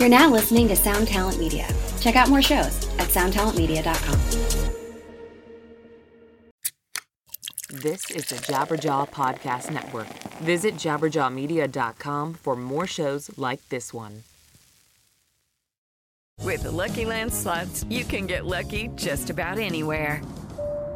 You're now listening to Sound Talent Media. Check out more shows at soundtalentmedia.com. This is the Jabberjaw Podcast Network. Visit jabberjawmedia.com for more shows like this one. With the Lucky Land slots, you can get lucky just about anywhere.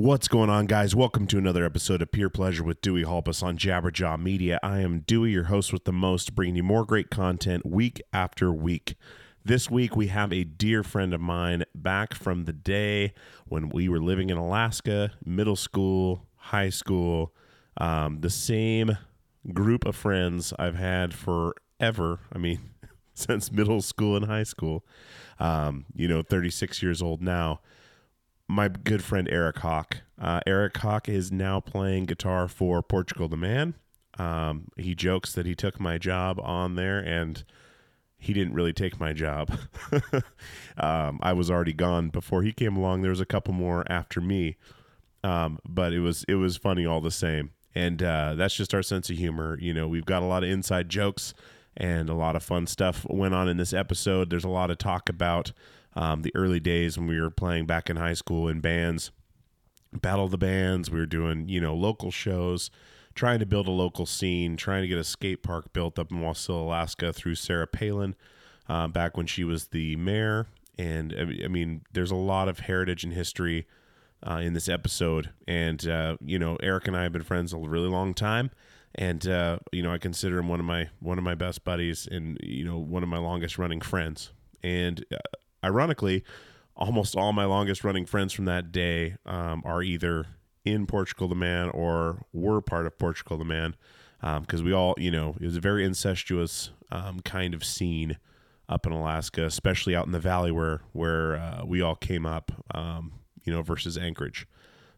What's going on, guys? Welcome to another episode of Peer Pleasure with Dewey Halpus on Jabberjaw Media. I am Dewey, your host with the most, bringing you more great content week after week. This week, we have a dear friend of mine back from the day when we were living in Alaska, middle school, high school, um, the same group of friends I've had forever. I mean, since middle school and high school. Um, you know, 36 years old now my good friend Eric Howk. Uh, Eric Howk is now playing guitar for Portugal the Man. Um, he jokes that he took my job on there, and he didn't really take my job. um, I was already gone before he came along. There was a couple more after me, um, but it was it was funny all the same. And uh, that's just our sense of humor. You know, we've got a lot of inside jokes and a lot of fun stuff went on in this episode. There's a lot of talk about um, the early days when we were playing back in high school in bands, battle the bands. We were doing, you know, local shows, trying to build a local scene, trying to get a skate park built up in Wasilla, Alaska through Sarah Palin uh, back when she was the mayor. And I I mean, there's a lot of heritage and history uh, in this episode. And, uh, you know, Eric and I have been friends a really long time. And, uh, you know, I consider him one of my, one of my best buddies and, you know, one of my longest running friends. And uh, ironically, almost all my longest running friends from that day um, are either in Portugal the Man or were part of Portugal the Man because we all, you know, it was a very incestuous um, kind of scene up in Alaska, especially out in the valley where where uh, we all came up, um, you know, versus Anchorage.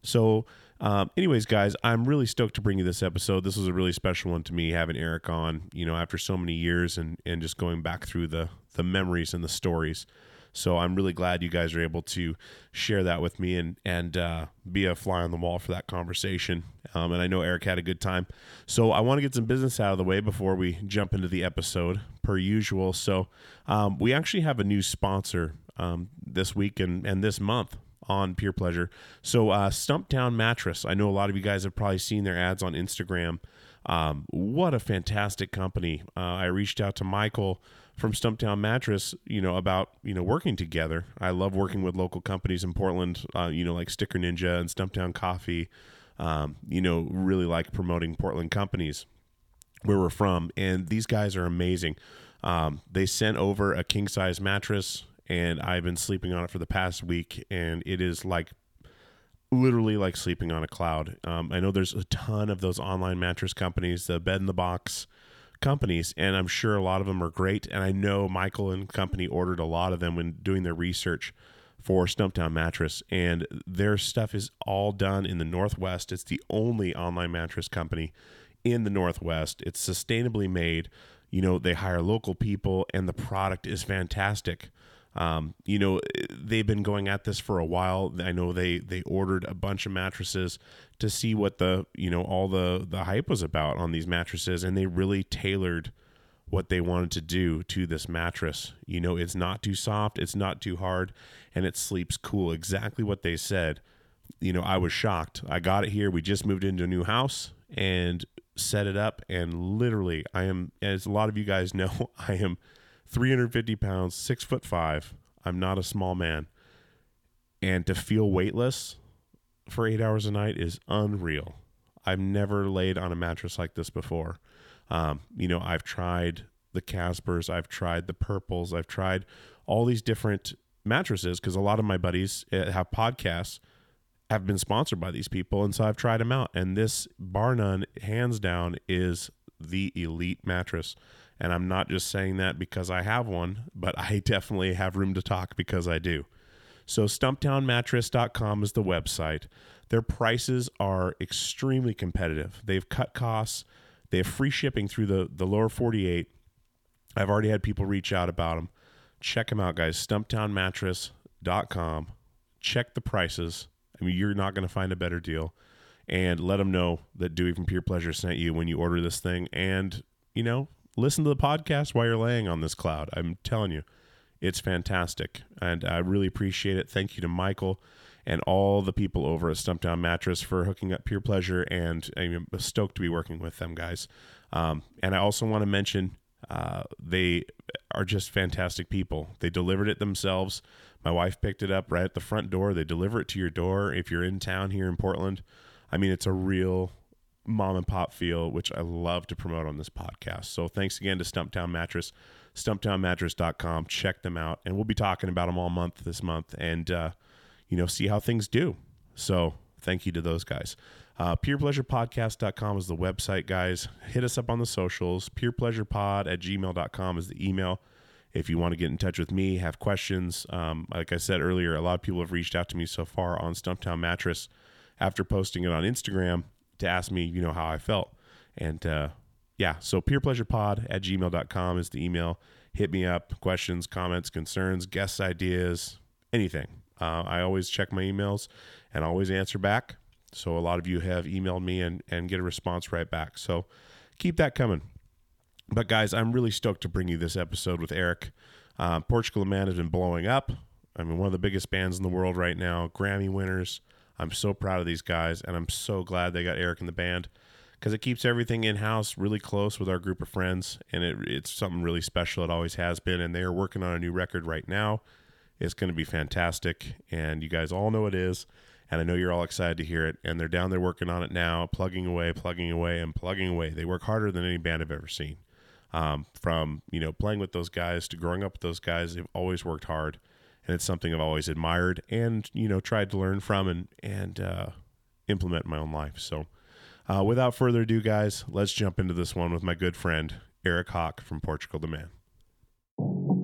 So, um, anyways, guys, I'm really stoked to bring you this episode. This was a really special one to me, having Eric on, you know, after so many years and and just going back through the the memories and the stories. So I'm really glad you guys are able to share that with me and and uh, be a fly on the wall for that conversation. Um, and I know Eric had a good time. So I want to get some business out of the way before we jump into the episode, per usual. So um, we actually have a new sponsor um, this week and and this month on Peer Pleasure. So uh, Stumptown Mattress. I know a lot of you guys have probably seen their ads on Instagram. Um, what a fantastic company! Uh, I reached out to Michael from Stumptown Mattress, you know, about you know working together. I love working with local companies in Portland, uh, you know, like Sticker Ninja and Stumptown Coffee. um, you know, really like promoting Portland companies where we're from, and these guys are amazing. Um, they sent over a king size mattress, and I've been sleeping on it for the past week, and it is like literally like sleeping on a cloud. Um, I know there's a ton of those online mattress companies, the bed in the box companies, and I'm sure a lot of them are great. And I know Michael and company ordered a lot of them when doing their research for Stumptown Mattress, and their stuff is all done in the Northwest. It's the only online mattress company in the Northwest. It's sustainably made. You know, they hire local people, and the product is fantastic. Um, you know, they've been going at this for a while. I know they they ordered a bunch of mattresses to see what the you know all the the hype was about on these mattresses, and they really tailored what they wanted to do to this mattress. You know, it's not too soft, it's not too hard, and it sleeps cool. Exactly what they said. You know, I was shocked. I got it here. We just moved into a new house and set it up, and literally, I am, as a lot of you guys know, I am 350 pounds, six foot five. I'm not a small man. And to feel weightless for eight hours a night is unreal. I've never laid on a mattress like this before. Um, you know, I've tried the Caspers, I've tried the Purples, I've tried all these different mattresses because a lot of my buddies uh, have podcasts have been sponsored by these people and so I've tried them out and this bar none hands down is the elite mattress and I'm not just saying that because I have one but I definitely have room to talk because I do. So stumptownmattress.com is the website. Their prices are extremely competitive. They've cut costs. They have free shipping through the the lower 48 I've already had people reach out about them check them out guys. stumptownmattress.com check the prices. I mean, you're not going to find a better deal. And let them know that Dewey from Pure Pleasure sent you when you order this thing. And, you know, listen to the podcast while you're laying on this cloud. I'm telling you, it's fantastic. And I really appreciate it. Thank you to Michael and all the people over at Stumptown Mattress for hooking up Pure Pleasure. And I'm stoked to be working with them, guys. Um, and I also want to mention uh, they are just fantastic people. They delivered it themselves. My wife picked it up right at the front door. They deliver it to your door if you're in town here in Portland. I mean, it's a real mom and pop feel, which I love to promote on this podcast. So thanks again to Stumptown Mattress, stumptownmattress.com. Check them out. And we'll be talking about them all month this month and, uh, you know, see how things do. So thank you to those guys. Uh, purepleasurepodcast.com is the website, guys. Hit us up on the socials. Purepleasurepod at gmail.com is the email. If you want to get in touch with me, have questions, um, like I said earlier, a lot of people have reached out to me so far on Stumptown Mattress after posting it on Instagram to ask me, you know, how I felt. And uh, yeah, so purepleasurepod at gmail.com is the email. Hit me up, questions, comments, concerns, guest ideas, anything. Uh, I always check my emails and always answer back. So a lot of you have emailed me and, and get a response right back. So keep that coming. But guys, I'm really stoked to bring you this episode with Eric. Uh, Portugal Man has been blowing up. I mean, one of the biggest bands in the world right now, Grammy winners. I'm so proud of these guys, and I'm so glad they got Eric in the band because it keeps everything in house really close with our group of friends, and it, it's something really special. It always has been, and they are working on a new record right now. It's going to be fantastic, and you guys all know it is, and I know you're all excited to hear it. And they're down there working on it now, plugging away, plugging away, and plugging away. They work harder than any band I've ever seen. Um, from you know playing with those guys to growing up with those guys, they've always worked hard, and it's something I've always admired and you know tried to learn from and and uh, implement in my own life. So, uh, without further ado, guys, let's jump into this one with my good friend Eric Howk from Portugal the Man.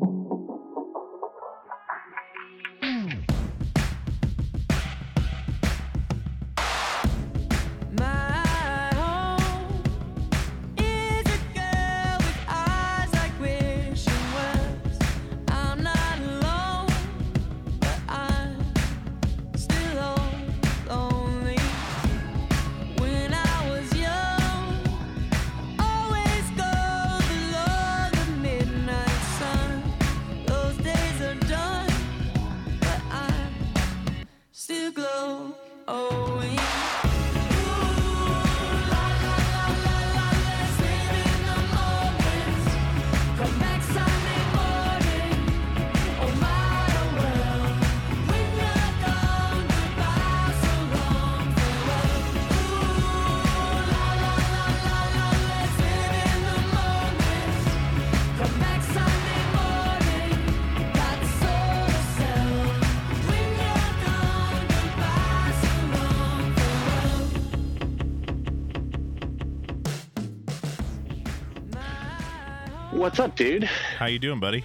What's up, dude? How you doing, buddy?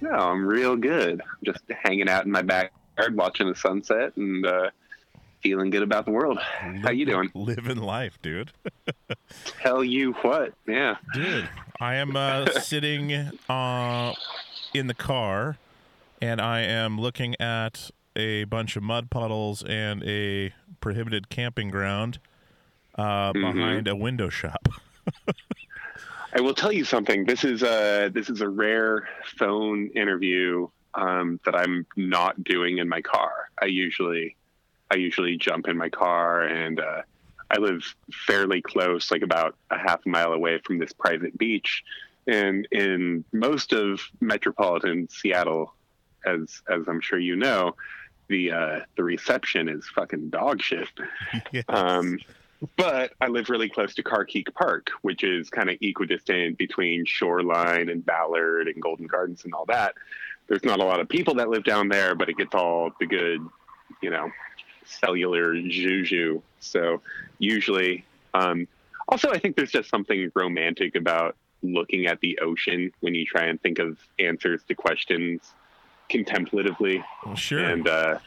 No, I'm real good. Just hanging out in my backyard, watching the sunset, and uh, feeling good about the world. How you doing? Living life, dude. Tell you what, yeah. Dude, I am uh, sitting uh, in the car, and I am looking at a bunch of mud puddles and a prohibited camping ground uh, behind a window shop. I will tell you something. This is a this is a rare phone interview um, that I'm not doing in my car. I usually I usually jump in my car and uh, I live fairly close, like about a half mile away from this private beach. And in most of metropolitan Seattle, as as I'm sure you know, the uh, the reception is fucking dog shit. Yes. Um, but I live really close to Carkeek Park, which is kind of equidistant between Shoreline and Ballard and Golden Gardens and all that. There's not a lot of people that live down there, but it gets all the good, you know, cellular juju. So usually, um, also, I think there's just something romantic about looking at the ocean when you try and think of answers to questions contemplatively. Well, sure. And uh,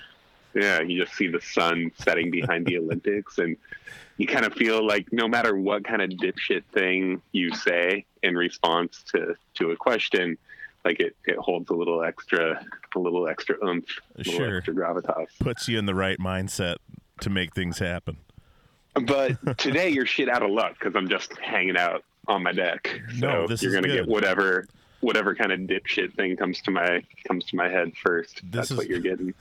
yeah, you just see the sun setting behind the Olympics, and you kind of feel like no matter what kind of dipshit thing you say in response to to a question, like it it holds a little extra a little extra oomph, a little Sure. extra gravitas. Puts you in the right mindset to make things happen. But today you're shit out of luck because I'm just hanging out on my deck. So No, this you're is gonna good. get whatever whatever kind of dipshit thing comes to my comes to my head first. This That's is- what you're getting.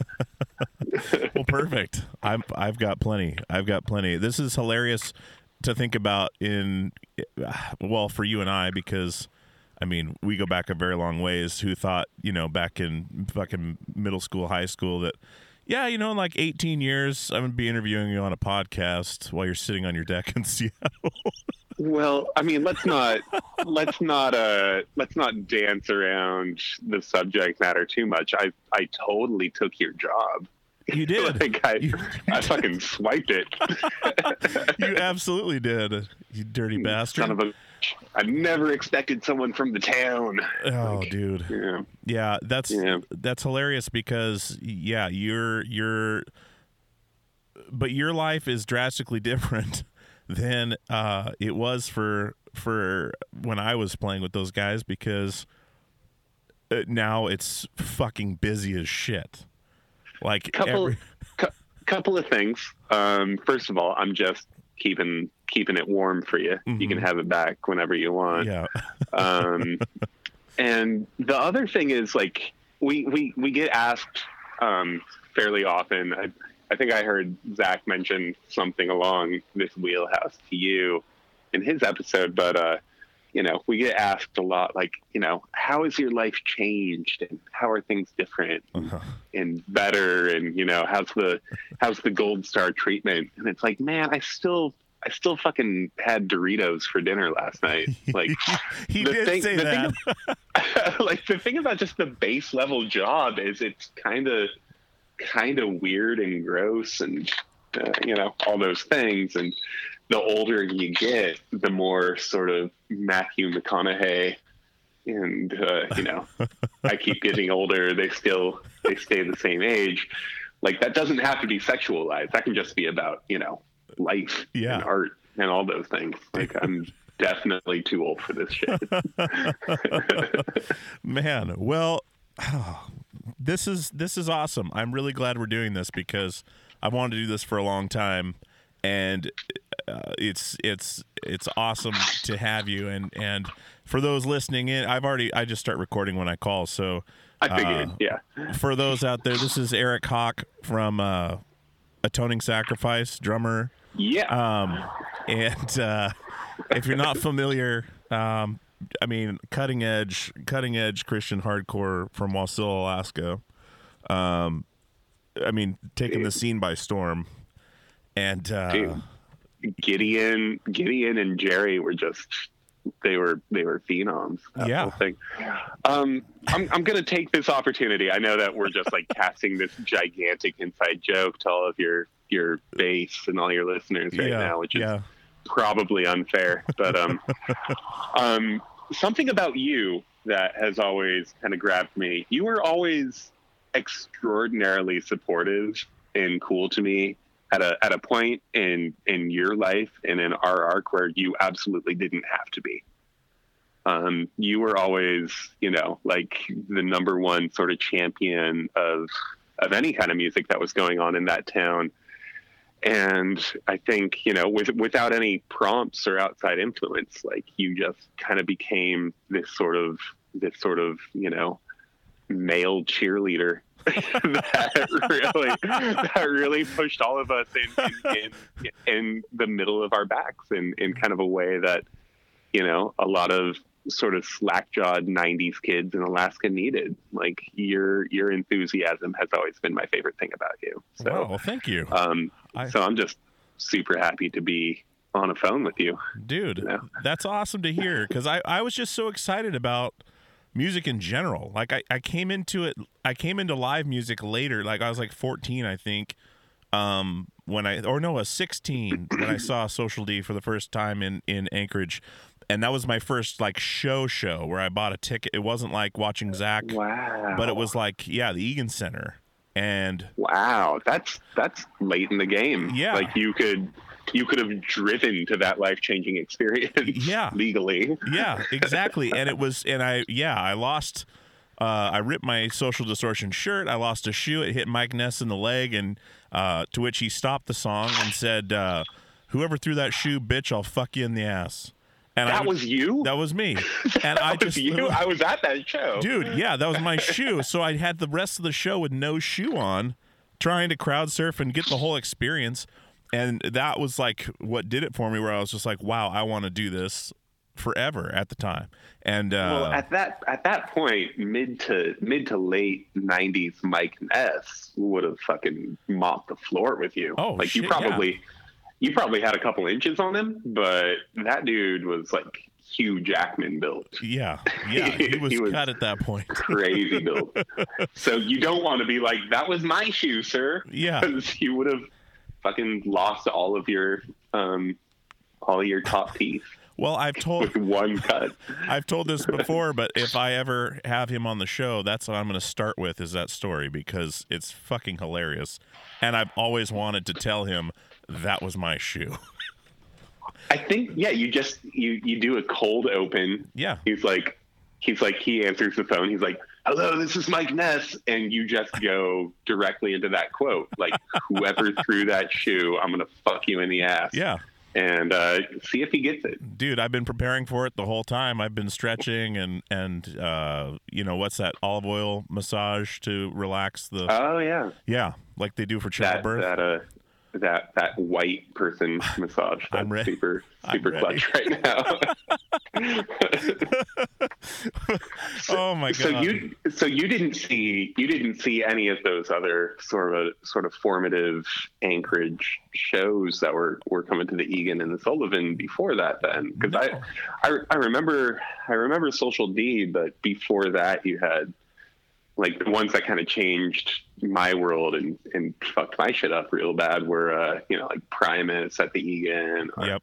well, perfect. I'm I've got plenty. I've got plenty. This is hilarious to think about in well for you and I because I mean we go back a very long ways. Who thought you know back in fucking middle school, high school that yeah you know in like 18 years I'm gonna be interviewing you on a podcast while you're sitting on your deck in Seattle. Well, I mean, let's not let's not uh let's not dance around the subject matter too much. I I totally took your job. You did. like I You- I fucking swiped it. you absolutely did. You dirty bastard. Son of a I never expected someone from the town. oh, dude. Yeah. Yeah, that's Yeah. that's hilarious because yeah, you're you're but your life is drastically different than uh it was for for when I was playing with those guys because uh, now it's fucking busy as shit. Like couple every, cou- couple of things. Um, first of all, I'm just keeping keeping it warm for you. You can have it back whenever you want. yeah. um, and the other thing is like we we we get asked um, fairly often. I, I think I heard Zach mention something along this wheelhouse to you in his episode, but uh, you know we get asked a lot, like you know, how has your life changed and how are things different Uh-huh. and better, and you know, how's the how's the gold star treatment? And it's like, man, I still. I still fucking had Doritos for dinner last night. Like, he the did thing- say the that. thing like the thing about just the base level job is it's kind of kind of weird and gross and uh, you know all those things. And the older you get the more sort of matthew mcconaughey and uh, you know i keep getting older they still they stay the same age. Like that doesn't have to be sexualized. That can just be about you know life Yeah. and art and all those things. Like i'm definitely too old for this shit. Man, well, this is this is awesome. I'm really glad we're doing this because I wanted to do this for a long time, and uh, it's it's it's awesome to have you. And and for those listening in, I've already I just start recording when I call. So i figured uh, yeah for those out there, this is Eric Howk from uh, Atoning Sacrifice, drummer. yeah Um, and uh, if you're not familiar, um, I mean, cutting edge, cutting edge Christian hardcore from Wasilla, Alaska. Um, I mean, taking the scene by storm. And uh, Dude. Gideon, Gideon, and Jerry were just they were they were phenoms. Yeah. thing. Um, I'm I'm gonna take this opportunity. I know that we're just like casting this gigantic inside joke to all of your your base and all your listeners right yeah, now, which is yeah, probably unfair. But um, um, something about you that has always kind of grabbed me. You were always extraordinarily supportive and cool to me at a at a point in in your life and in our arc where you absolutely didn't have to be. Um, you were always, you know, like the number one sort of champion of of any kind of music that was going on in that town. And I think, you know, with without any prompts or outside influence, like you just kind of became this sort of this sort of, you know, male cheerleader. That really that really pushed all of us in in, in, in the middle of our backs in, in kind of a way that, you know, a lot of sort of slack-jawed 90s kids in Alaska needed. Like your your enthusiasm has always been my favorite thing about you. So wow, well, thank you. um I- so I'm just super happy to be on a phone with you. dude Yeah. that's awesome to hear because I, I was just so excited about music in general like I, I came into it i came into live music later like i was like 14 i think um when i or no was 16 when i saw social d for the first time in in anchorage and that was my first like show show where i bought a ticket it wasn't like watching zach Wow. but it was like yeah the egan center and Wow, that's that's late in the game. Yeah. like you could you could have driven to that life changing experience. Yeah. legally. yeah exactly and it was and i yeah i lost uh, I ripped my social distortion shirt. I lost a shoe. It hit Mike Ness in the leg, and uh, to which he stopped the song and said, uh, "Whoever threw that shoe, bitch, I'll fuck you in the ass." And I That was you. that was me, and I That was just you. I was at that show, dude, yeah, that was my shoe. So I had the rest of the show with no shoe on, trying to crowd surf and get the whole experience. And that was like what did it for me, where I was just like, wow, I want to do this forever at the time. And uh, Well, at that at that point, mid to mid to late '90s, Mike Ness would have fucking mopped the floor with you. Oh, like shit, you probably you probably had a couple inches on him, but that dude was like Hugh Jackman built. yeah, yeah, he was, He was- cut at that point. crazy built. so you don't want to be like, that was my shoe, sir. Yeah. Because you would have fucking lost all of your um all your top teeth Well, I've told with one cut. I've told this before, but if I ever have him on the show, that's what I'm going to start with is that story because it's fucking hilarious, and I've always wanted to tell him that was my shoe. I think yeah, you just you you do a cold open. Yeah. He's like he's like he answers the phone. He's like, "Hello, this is Mike Ness," and you just go directly into that quote, like, "Whoever threw that shoe, I'm gonna fuck you in the ass." Yeah. And uh, see if he gets it. dude i've been preparing for it the whole time i've been stretching and and uh you know what's that olive oil massage to relax the Oh yeah. yeah like they do for that childbirth that uh that that white person massage that's I'm ready. super I'm super clutch right now oh my god so you so you didn't see you didn't see any of those other sort of uh, sort of formative anchorage shows that were were coming to the egan and the sullivan before that then because No. I, I i remember i remember social d but before that you had like the ones that kind of changed my world and and fucked my shit up real bad were uh you know like primus at the egan or, yep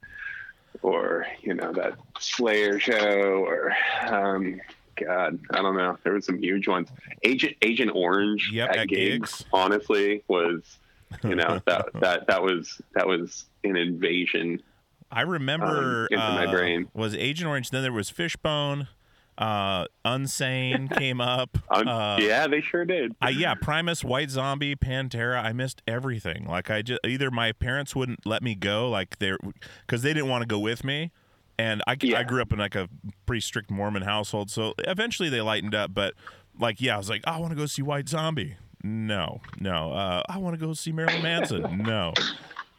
or you know that slayer show or um god i don't know there was some huge ones agent agent orange Yep, at, at gigs, gigs. honestly was you know that that that was that was an invasion i remember Um, into my uh, brain. was agent orange then there was fishbone uh unsane came up uh yeah they sure did I yeah, Primus, White Zombie, Pantera. I missed everything. Like I just either my parents wouldn't let me go, like they're because they didn't want to go with me, and I Yeah. I grew up in like a pretty strict Mormon household, so eventually they lightened up. But like yeah, I was like, I want to go see White Zombie. No, no. Uh, I want to go see Marilyn Manson. no,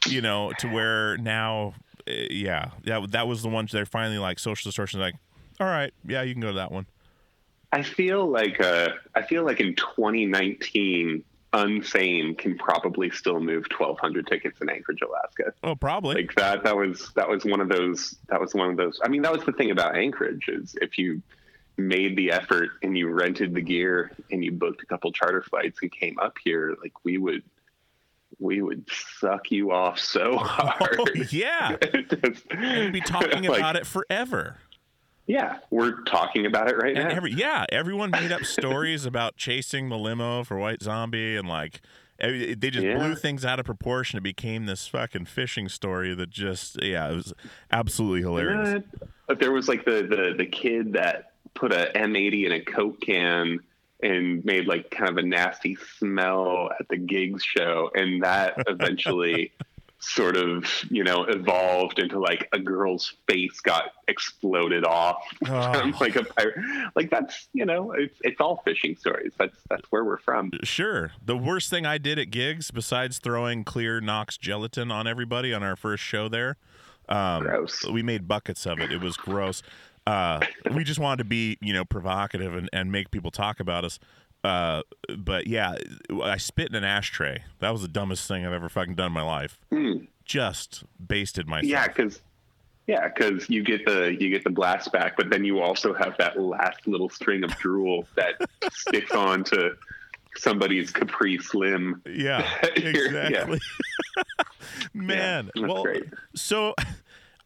you know, to where now, uh, yeah, that that was the one they're finally like social distortion. Like, all right, yeah, you can go to that one. i feel like uh i feel like in 2019 unsane can probably still move 1200 tickets in anchorage alaska Oh, probably. like that that was that was one of those that was one of those i mean that was the thing about anchorage is if you made the effort and you rented the gear and you booked a couple charter flights and came up here like we would we would suck you off so hard oh yeah. Just- and be talking like, about it forever. Yeah, we're talking about it right And now. every yeah, everyone made up stories about chasing the limo for White Zombie, and like they just Yeah. blew things out of proportion. It became this fucking fishing story that just yeah, it was absolutely hilarious. But there was like the, the the kid that put a M80 in a Coke can and made like kind of a nasty smell at the gigs show, and that eventually sort of you know evolved into like a girl's face got exploded off Oh. like a pirate. Like that's you know it's it's all fishing stories. That's that's where we're from. Sure. The worst thing I did at gigs, besides throwing clear Knox gelatin on everybody on our first show there, um, Gross. we made buckets of it. It was gross. Uh, we just wanted to be, you know, provocative and, and make people talk about us. Uh, but yeah, I spit in an ashtray. That was the dumbest thing I've ever fucking done in my life. Just basted myself. Yeah, because yeah, because you get the you get the blast back, but then you also have that last little string of drool that sticks on to somebody's Capri Slim. Yeah, Here, yeah. exactly. Man, that's well, great. so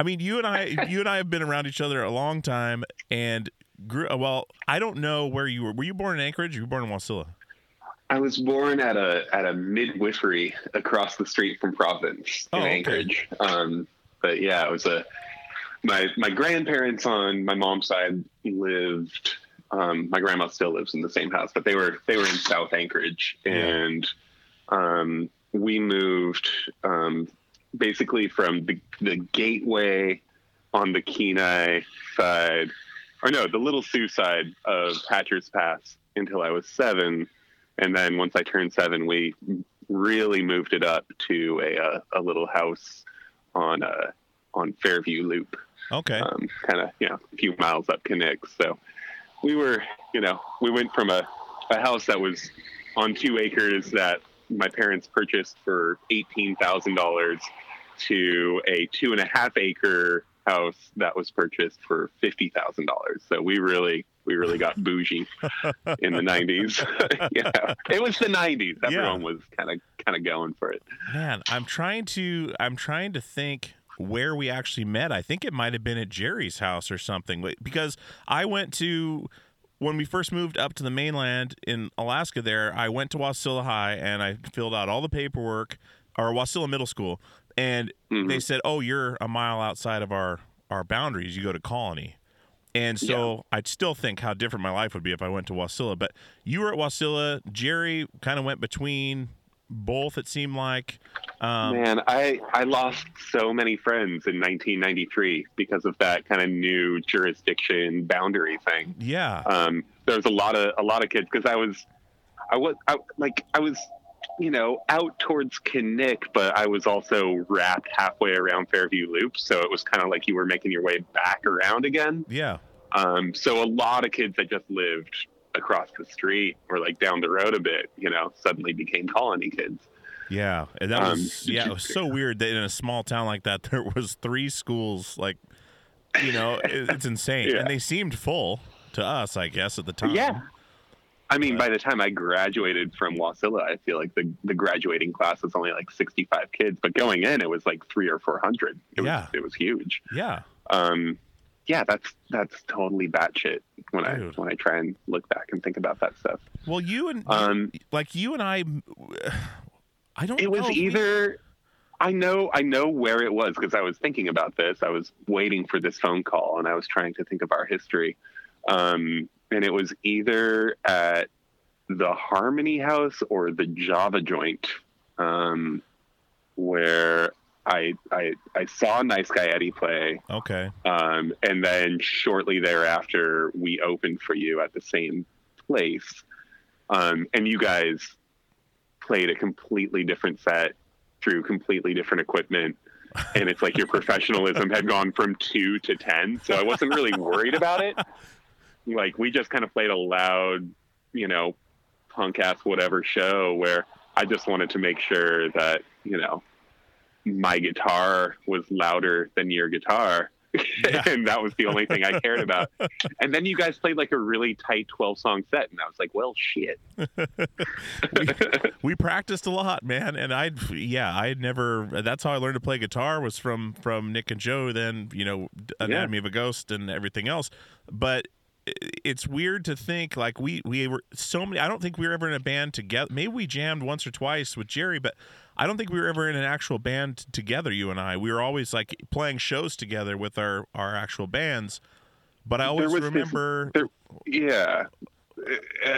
I mean, you and I, you and I have been around each other a long time, and grew. Well, I don't know where you were. Were you born in Anchorage? You were born in Wasilla? I was born at a at a midwifery across the street from Providence Oh, in okay. Anchorage. Um, but yeah, it was a my my grandparents on my mom's side lived. Um, my grandma still lives in the same house, but they were they were in South Anchorage, and um, we moved um, basically from the the gateway on the Kenai side, or no, the Little Su side of Hatcher's Pass until I was seven, and then once I turned seven, we really moved it up to a uh, a little house on uh, on Fairview Loop, Okay. um, kind of you know a few miles up Knik. So we were you know we went from a a house that was on two acres that my parents purchased for eighteen thousand dollars to a two and a half acre house that was purchased for fifty thousand dollars. So we really we really got bougie in the nineties. yeah, it was the nineties. Everyone was kind of kind of going for it. Man, I'm trying to. I'm trying to think where we actually met. I think it might have been at Jerry's house or something. Because I went to when we first moved up to the mainland in Alaska. There, I went to Wasilla High and I filled out all the paperwork, or Wasilla Middle School, and they said, "Oh, you're a mile outside of our our boundaries. You go to Colony." And so I'd still think how different my life would be if I went to Wasilla. But you were at Wasilla. Jerry kind of went between both. It seemed like. Um, Man, I I lost so many friends in 1993 because of that kind of new jurisdiction boundary thing. yeah. Um, there was a lot of a lot of kids because I was I was I, like I was you know out towards Knik, but I was also wrapped halfway around Fairview Loop, so it was kind of like you were making your way back around again. yeah. Um, so a lot of kids that just lived across the street or like down the road a bit, you know, suddenly became colony kids. Yeah, and that Um, was yeah. It was so weird that in a small town like that there was three schools. Like, you know, it, it's insane, Yeah. and they seemed full to us, I guess, at the time. Yeah. I mean, by the time I graduated from Wasilla, I feel like the, the graduating class was only like 65 kids, but going in, it was like three or 400. It Yeah. was, it was huge. yeah. Um, yeah, that's, that's totally batshit when Dude. I, when I try and look back and think about that stuff. Well, you and Um, like you and I, I don't. It was know if we- either, I know, I know where it was because I was thinking about this. I was waiting for this phone call and I was trying to think of our history. Um, and it was either at the Harmony House or the Java Joint, um, where I, I I saw Nice Guy Eddie play, okay. um, and then shortly thereafter we opened for you at the same place, um, and you guys played a completely different set through completely different equipment. And it's like your professionalism had gone from two to ten, so I wasn't really worried about it. Like we just kind of played a loud, you know, punk ass whatever show where I just wanted to make sure that you know my guitar was louder than your guitar and that was the only thing I cared about. And then you guys played like a really tight 12 song set, and I was like, well, shit. we, we practiced a lot, man, and I yeah, I had never. That's how I learned to play guitar was from from Nick and Joe. Then you know, Anatomy of a Ghost and everything else. But it's weird to think like we we were so many. I don't think we were ever in a band together. Maybe we jammed once or twice with Jerry, but I don't think we were ever in an actual band together. You and I, we were always like playing shows together with our our actual bands. But I always was this- remember. there- Yeah. Uh,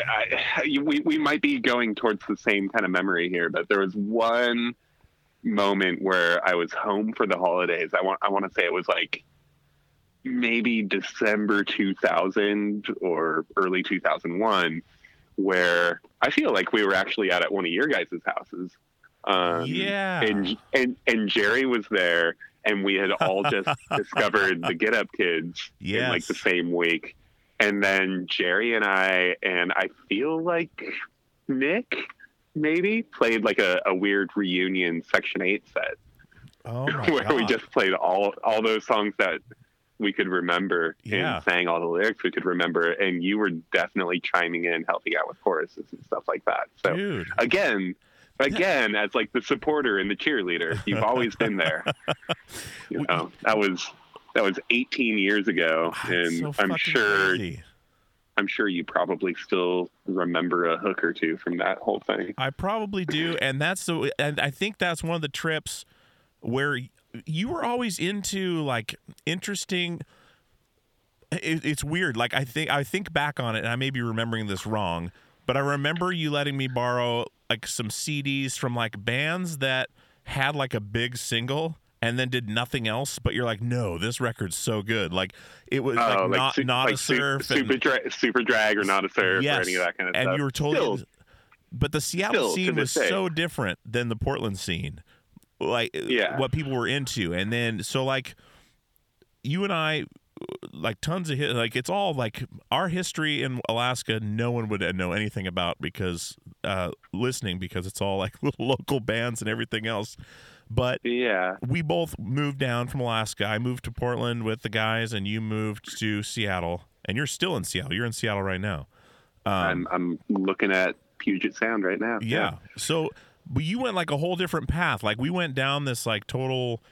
I, we, we might be going towards the same kind of memory here, but there was one moment where I was home for the holidays. I want I want to say it was like maybe December 2000 or early 2001 where I feel like we were actually out at one of your guys' houses. Um, Yeah. And, and, and Jerry was there and we had all just discovered the Get Up Kids in like the same week. And then Jerry and I, and I feel like Nick maybe played like a, a weird reunion Section 8 set oh my where we just played all all those songs that we could remember Yeah. and sang all the lyrics we could remember and you were definitely chiming in helping out with choruses and stuff like that so dude. again again as like the supporter and the cheerleader you've always been there you know that was that was 18 years ago Ah, and so i'm sure crazy. i'm sure you probably still remember a hook or two from that whole thing I probably do, and that's the and I think that's one of the trips where you were always into like interesting. It, it's weird. Like I think I think back on it, and I may be remembering this wrong, but I remember you letting me borrow like some CDs from like bands that had like a big single. And then did nothing else, but you're like, no, this record's so good. Like it was like, Oh, not su- not like a su- surf, and- super, dra- super drag or not a surf yes, or any of that kind of and stuff you were totally. Still, but the Seattle still scene was so different than the Portland scene, like Yeah. what people were into, and then so like you and I, like tons of hit, like it's all like our history in Alaska. No one would know anything about because uh, listening because it's all like little local bands and everything else. But yeah we both moved down from Alaska. I moved to Portland with the guys, and you moved to Seattle. And you're still in Seattle. You're in Seattle right now. Um, I'm I'm looking at Puget Sound right now. Yeah. So, but you went like a whole different path. Like we went down this like total,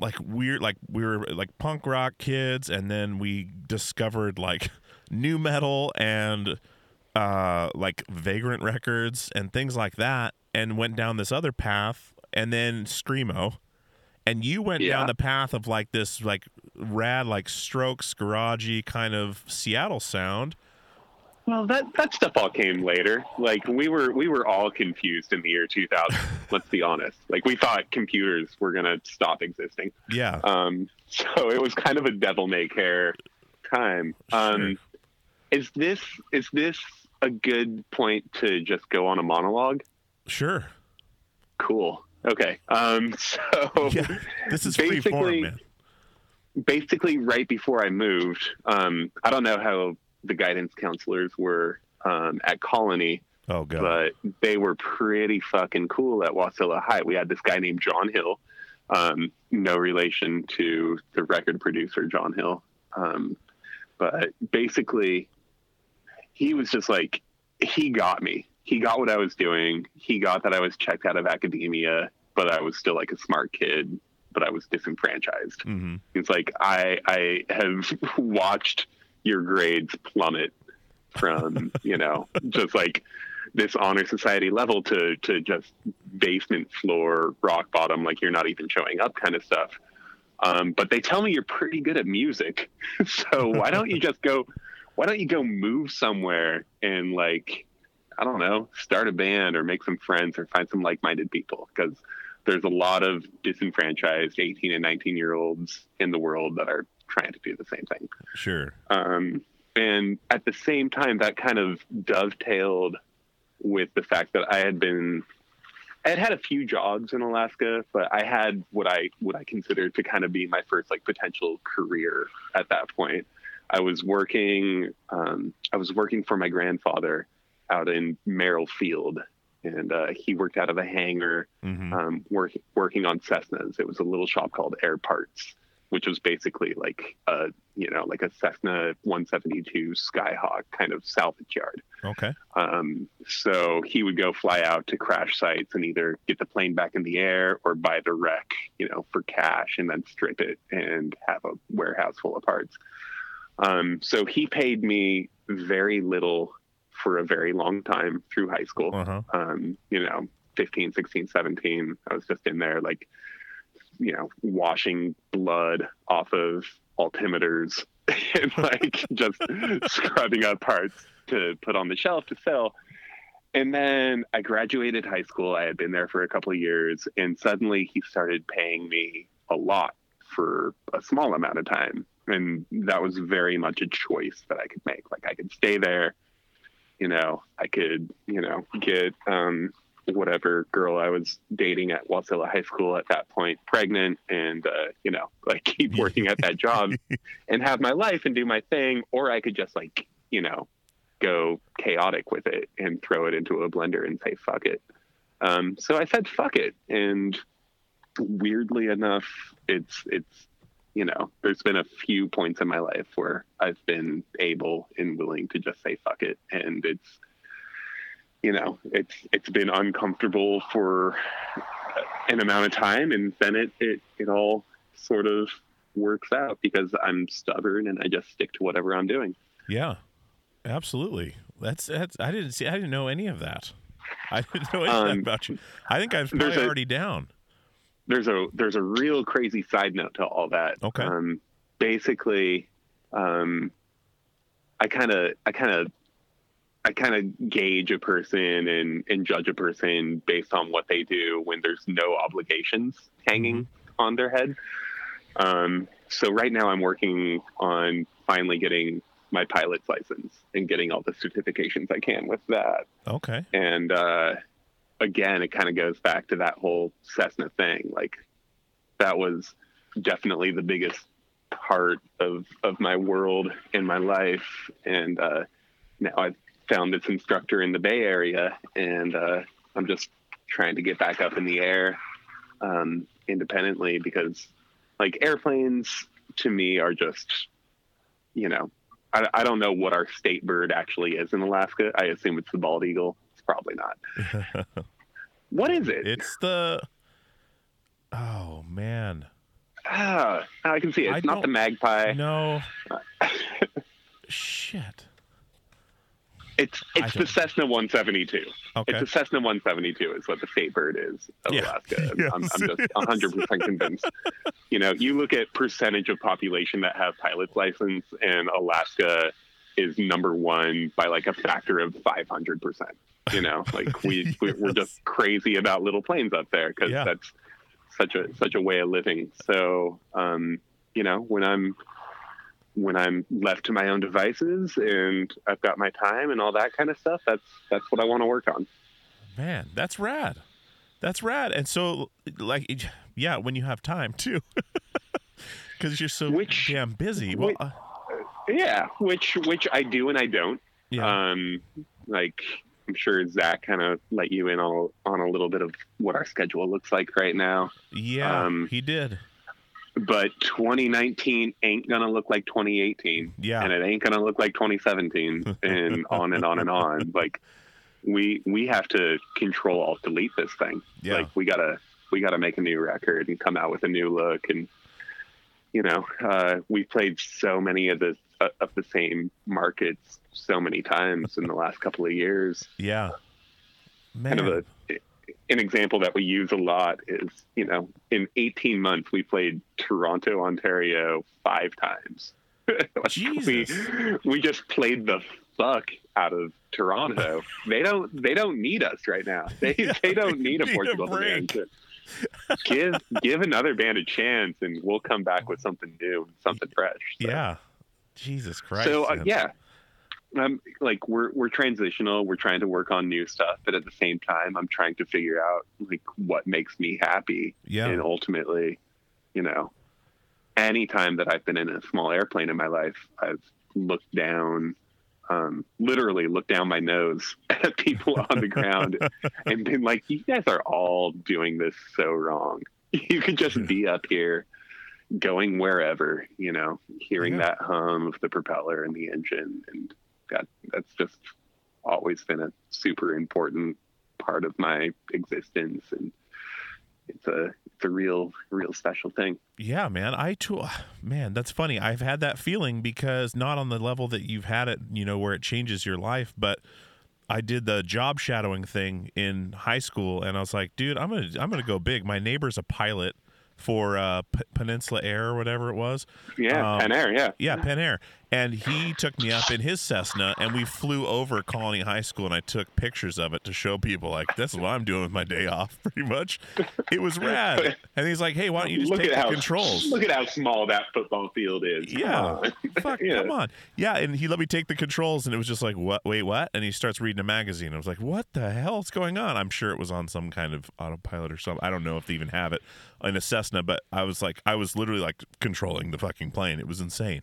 like weird, like we were like punk rock kids, and then we discovered like new metal and uh like Vagrant Records and things like that, and went down this other path, and then screamo. And you went Yeah. down the path of like this like rad like strokes garagey kind of Seattle sound. Well, that that stuff all came later. Like we were we were all confused in the year 2000. let's be honest. Like we thought computers were gonna stop existing. Yeah. Um, so it was kind of a devil may care time. Um, is this is this a good point to just go on a monologue? Sure. Cool. Okay. Um, so Yeah. This is free form, Basically- man. basically right before I moved, um, I don't know how the guidance counselors were um, at Colony, Oh god. but they were pretty fucking cool at Wasilla High. We had this guy named John Hill, um, no relation to the record producer John Hill, um, but basically, he was just like he got me. He got what I was doing. He got that I was checked out of academia, but I was still like a smart kid, but I was disenfranchised. hmm It's like I I have watched your grades plummet from you know just like this honor society level to to just basement floor rock bottom like you're not even showing up kind of stuff. Um, but they tell me you're pretty good at music, so why don't you just go? Why don't you go move somewhere and like I don't know, start a band or make some friends or find some like-minded people because there's a lot of disenfranchised 18 and 19 year olds in the world that are trying to do the same thing. Sure. Um, and at the same time, that kind of dovetailed with the fact that I had been, I had had a few jobs in Alaska, but I had what I what I considered to kind of be my first like potential career at that point. I was working, um, I was working for my grandfather out in Merrill Field, and uh, he worked out of a hangar hmm um, work, working on Cessnas. It was a little shop called Air Parts. Which was basically like a you know like a Cessna 172 Skyhawk kind of salvage yard. Okay. Um, so he would go fly out to crash sites and either get the plane back in the air or buy the wreck, you know, for cash and then strip it and have a warehouse full of parts. Um, so he paid me very little for a very long time through high school. Uh huh. Um, you know, 15, 16, 17. I was just in there like, you know, washing blood off of altimeters and like just scrubbing up parts to put on the shelf to sell. And then I graduated high school. I had been there for a couple of years, and suddenly he started paying me a lot for a small amount of time. And that was very much a choice that I could make. Like I could stay there, you know, I could, you know, get um, whatever girl I was dating at Wasilla High School at that point pregnant and, uh, you know, like keep working at that job and have my life and do my thing. Or I could just like, you know, go chaotic with it and throw it into a blender and say, fuck it. Um, so I said, fuck it. And weirdly enough, it's, it's, you know, there's been a few points in my life where I've been able and willing to just say fuck it. And it's, you know, it's it's been uncomfortable for an amount of time and then it it, it all sort of works out because I'm stubborn and I just stick to whatever I'm doing. Yeah. Absolutely. That's that's. I didn't see. I didn't know any of that. I didn't know any of that Um, about you. I think I was there's probably a- already down. there's a there's a real crazy side note to all that. Okay. Um, basically, um, I kind of I kind of I kind of gauge a person and and judge a person based on what they do when there's no obligations hanging on their head. Um, so right now I'm working on finally getting my pilot's license and getting all the certifications I can with that. Okay. And uh, again, it kind of goes back to that whole Cessna thing. Like that was definitely the biggest part of of my world in my life. And uh, now I've found this instructor in the Bay Area, and uh, I'm just trying to get back up in the air um, independently because, like, airplanes to me are just, you know. I, I don't know what our state bird actually is in Alaska. I assume it's the bald eagle. It's probably not. What is it? It's the. Oh man. ah, I can see it. I It's not the magpie. No. Shit. It's it's the Cessna 172. Okay. It's a Cessna 172 is what the state bird is of Yeah. Alaska. I'm, I'm Yes, just 100% convinced. You know, you look at percentage of population that have pilot's license, and Alaska is number one by like a factor of 500%. You know, like we, we we're just crazy about little planes up there because Yeah. that's such a such a way of living. So, um, you know, when I'm when I'm left to my own devices and I've got my time and all that kind of stuff, that's that's what I want to work on. Man, that's rad. That's rad. And so, like, yeah, when you have time too, because you're so Which- damn busy. Well, which- uh, Yeah, which which I do and I don't. yeah. Um, like I'm sure Zach kind of let you in on on a little bit of what our schedule looks like right now. yeah, um, he did. But 2019 ain't gonna look like 2018, Yeah. and it ain't gonna look like 2017, and on and on and on. Like we we have to control alt delete this thing. Yeah. Like we gotta we gotta make a new record and come out with a new look and you know uh, we played so many of the uh, of the same markets so many times in the last couple of years. Yeah. Man. Kind of a an example that we use a lot is you know in 18 months we played Toronto, Ontario five times. Like, Jesus. We, we just played the fuck out of Toronto. they don't they don't need us right now. They they don't need a Need a Portugal band. give give another band a chance, and we'll come back with something new, something fresh. So- yeah. Jesus Christ. So uh, yeah, um, like we're we're transitional. We're trying to work on new stuff, but at the same time, I'm trying to figure out like what makes me happy. Yeah. And ultimately, you know, anytime that I've been in a small airplane in my life, I've looked down, um, literally looked down my nose at people on the ground and been like, "You guys are all doing this so wrong. You could just be up here." going wherever, you know, hearing Yeah. that hum of the propeller and the engine. And that, that's just always been a super important part of my existence. And it's a, it's a real, real special thing. Yeah, man. I too, man, that's funny. I've had that feeling because not on the level that you've had it, you know, where it changes your life, but I did the job shadowing thing in high school, and I was like, dude, I'm gonna, I'm gonna go big. My neighbor's a pilot for uh, P- Peninsula Air or whatever it was. Yeah. Um, Pen Air. Yeah. Yeah, Pen Air. And he took me up in his Cessna, and we flew over Colony High School, and I took pictures of it to show people, like, this is what I'm doing with my day off, pretty much. It was rad. And he's like, hey, why don't you just look take the how controls? look at how small that football field is. Come Yeah. on. Fuck, Yeah. come on. Yeah, and he let me take the controls, and it was just like, what? Wait, what? And he starts reading a magazine. I was like, what the hell's going on? I'm sure it was on some kind of autopilot or something. I don't know if they even have it in a Cessna, but I was like, I was literally like controlling the fucking plane. It was insane.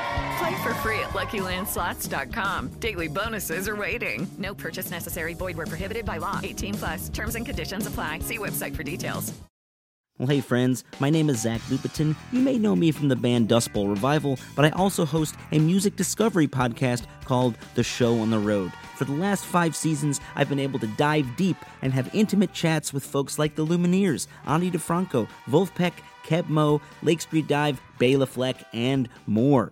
Play for free at LuckyLandSlots.com. Daily bonuses are waiting. No purchase necessary. Void where prohibited by law. 18 plus. Terms and conditions apply. See website for details. Well, hey, friends, my name is Zach Lupetin. You may know me from the band Dust Bowl Revival, but I also host a music discovery podcast called The Show on the Road. For the last five seasons, I've been able to dive deep and have intimate chats with folks like the Lumineers, Ani DiFranco, Vulfpeck, Keb Mo, Lake Street Dive, Bela Fleck, and more.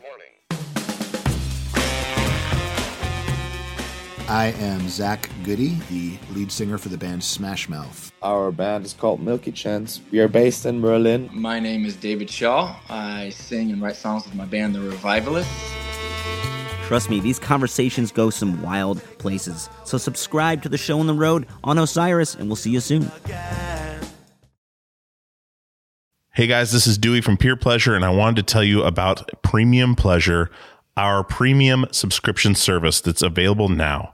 I am Zach Goode, the lead singer for the band Smash Mouth. Our band is called Milky Chance. We are based in Berlin. My name is David Shaw. I sing and write songs with my band, The Revivalists. Trust me, these conversations go some wild places. So subscribe to the show on the road on Osiris, and we'll see you soon. Hey guys, this is Dewey from Peer Pleasure, and I wanted to tell you about Premium Pleasure, our premium subscription service that's available now.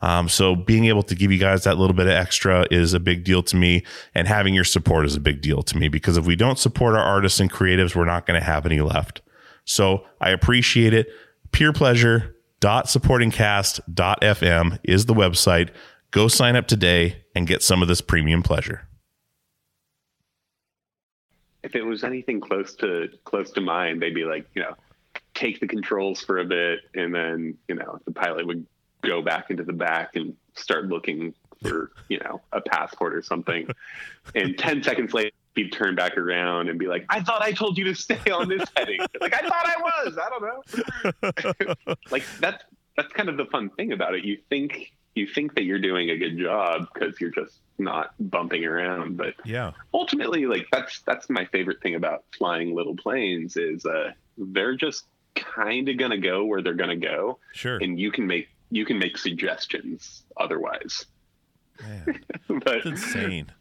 Um, so being able to give you guys that little bit of extra is a big deal to me, and having your support is a big deal to me because if we don't support our artists and creatives, we're not going to have any left. So I appreciate it. Peerpleasure.supportingcast.fm is the website. Go sign up today and get some of this premium pleasure. If it was anything close to close to mine, they'd be like, you know, take the controls for a bit, and then you know the pilot would go back into the back and start looking for you know a passport or something. And 10 seconds later he'd turn back around and be like i thought i told you to stay on this heading. Like i thought i was. I don't know. Like that's that's kind of the fun thing about it. You think you think that you're doing a good job because you're just not bumping around but yeah. ultimately like that's that's my favorite thing about flying little planes is uh they're just kind of gonna go where they're gonna go. Sure. And you can make you can make suggestions otherwise. Man, but, that's insane.